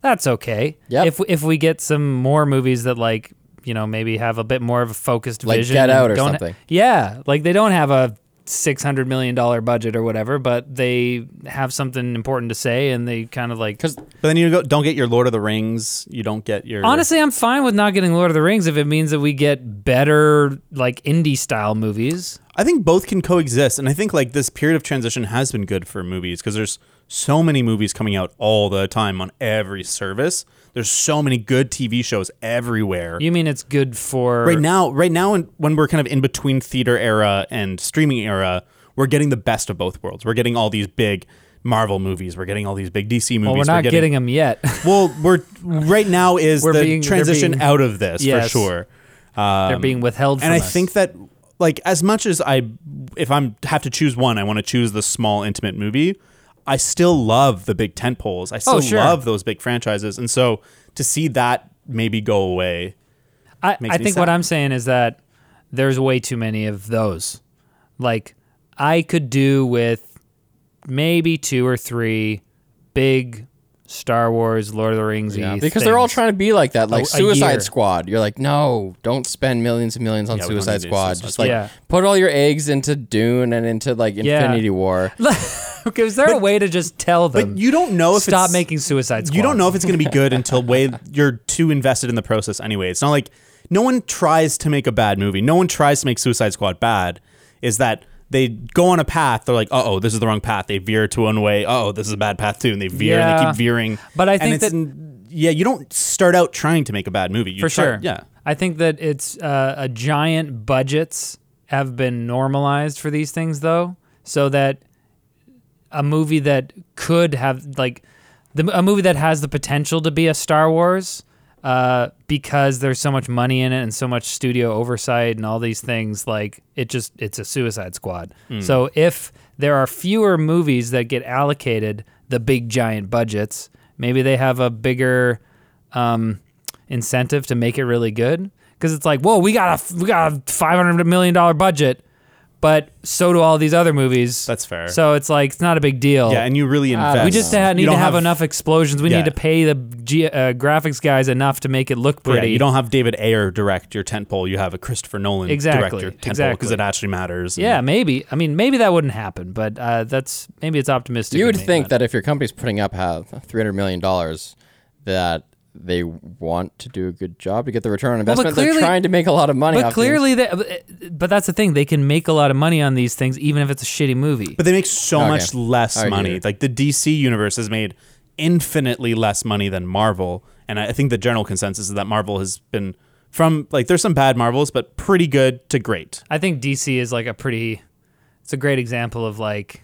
that's okay. Yeah. If if we get some more movies that like you know maybe have a bit more of a focused Like vision, Get and Out or don't ha- something. yeah, like they don't have a six hundred million dollar budget or whatever, but they have something important to say, and they kind of like. Because But then you go, don't get your Lord of the Rings. You don't get your Honestly, I'm fine with not getting Lord of the Rings if it means that we get better like indie style movies. I think both can coexist, and I think like this period of transition has been good for movies because there's so many movies coming out all the time on every service. There's so many good TV shows everywhere. You mean it's good for right now, right now, when, when we're kind of in between theater era and streaming era, we're getting the best of both worlds. We're getting all these big Marvel movies. We're getting all these big DC movies. Well, we're not getting them yet. [laughs] Well, we're right now is We're the being- transition being- out of this Yes. for sure. They're being um, withheld from and I us. think that like as much as I if I'm have to choose one, I want to choose the small intimate movie. I still love the big tent poles. I still Oh, sure. love those big franchises. And so to see that maybe go away. I, I think what. I'm saying is that there's way too many of those. Like I could do with maybe two or three big Star Wars, Lord of the Rings. Yeah, because they're all trying to be like that, like A- a Suicide year. Squad. You're like, no, don't spend millions and millions on Yeah, Suicide need to do Squad. Suicide Just like Yeah. put all your eggs into Dune and into like Yeah. Infinity War. [laughs] Okay, is there a way to just tell them? But you don't know if stop it's, making Suicide Squad. You don't know if it's going to be good until way [laughs] you're too invested in the process anyway. It's not like no one tries to make a bad movie. No one tries to make Suicide Squad bad. Is that they go on a path? They're like, uh oh, this is the wrong path. They veer to one way. Oh, this is a bad path too, and they veer and they keep veering. But I think that- yeah, you don't start out trying to make a bad movie. You for try- sure. Yeah. I think that it's uh, a giant budgets have been normalized for these things though, so that a movie that could have like the, a movie that has the potential to be a Star Wars uh, because there's so much money in it and so much studio oversight and all these things like it just it's a Suicide Squad. So if there are fewer movies that get allocated the big giant budgets, maybe they have a bigger um, incentive to make it really good. Because it's like, whoa, we got a we got a five hundred million dollar budget, but so do all these other movies. That's fair. So it's like it's not a big deal. Yeah, and you really invest. we just ha- need to don't have, enough explosions. We Yeah. need to pay the G- uh, graphics guys enough to make it look Yeah, pretty. you don't have David Ayer direct your tentpole. You have a Christopher Nolan Exactly, direct your tentpole exactly. because it actually matters. and- yeah, maybe. I mean, maybe that wouldn't happen, but uh, that's maybe it's optimistic. You of would me, think but- that if your company's putting up have three hundred million dollars, that they want to do a good job to get the return on but investment. clearly- They're trying to make a lot of money. But off clearly, they, but that's the thing. They can make a lot of money on these things, even if it's a shitty movie. But they make so Okay. much less I get money. Like the DC universe has made infinitely less money than Marvel, and I I think the general consensus is that Marvel has been from like there's some bad Marvels, but pretty good to great. I think DC is like a pretty. It's a great example of like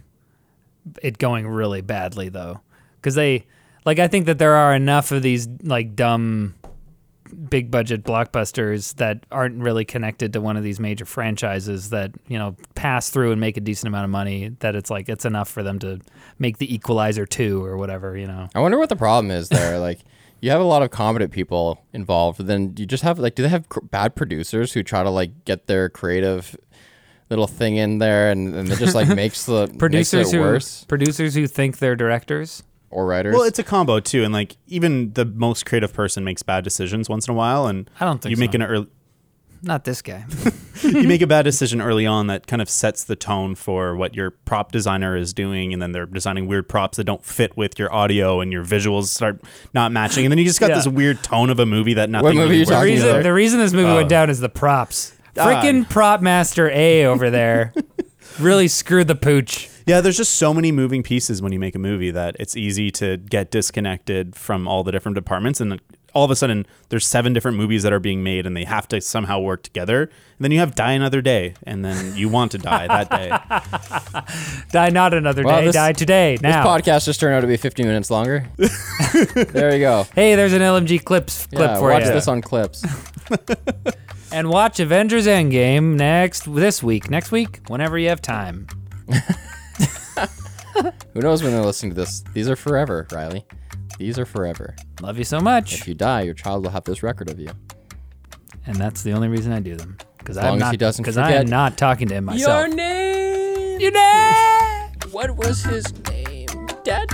it going really badly though, because they like I think that there are enough of these like dumb, big budget blockbusters that aren't really connected to one of these major franchises that you know pass through and make a decent amount of money that it's like it's enough for them to make the Equalizer two or whatever you know. I wonder what the problem is there. [laughs] like, you have a lot of competent people involved, but then you just have like, do they have cr- bad producers who try to like get their creative little thing in there, and, and it just like [laughs] makes the Producers makes who worse producers who think they're directors. Or writers? Well, it's a combo too, and like even the most creative person makes bad decisions once in a while, and I don't think you make so. an early, Not this guy. [laughs] [laughs] you make a bad decision early on that kind of sets the tone for what your prop designer is doing, and then they're designing weird props that don't fit with your audio, and your visuals start not matching, and then you just got Yeah. this weird tone of a movie that nothing. What movie really you works talking reason, together. the reason this movie Oh. went down is the props. Freaking prop master A over there [laughs] really screwed the pooch. Yeah, there's just so many moving pieces when you make a movie that it's easy to get disconnected from all the different departments and all of a sudden there's seven different movies that are being made and they have to somehow work together. And then you have Die Another Day and then you want to die that day. [laughs] Die not another Well, day. this- die today. Now. this podcast just turned out to be 50 minutes longer. [laughs] there you go. hey, there's an LMG clips clip Yeah, for watch you. Watch this on clips. [laughs] and watch Avengers Endgame next this week. Next week, whenever you have time. Who knows when they're listening to this? These are forever, Riley. These are forever. Love you so much. If you die, your child will have this record of you. And that's the only reason I do them. Because I'm not he doesn't because I am not talking to him myself. Your name. Your name. What was his name? Dad.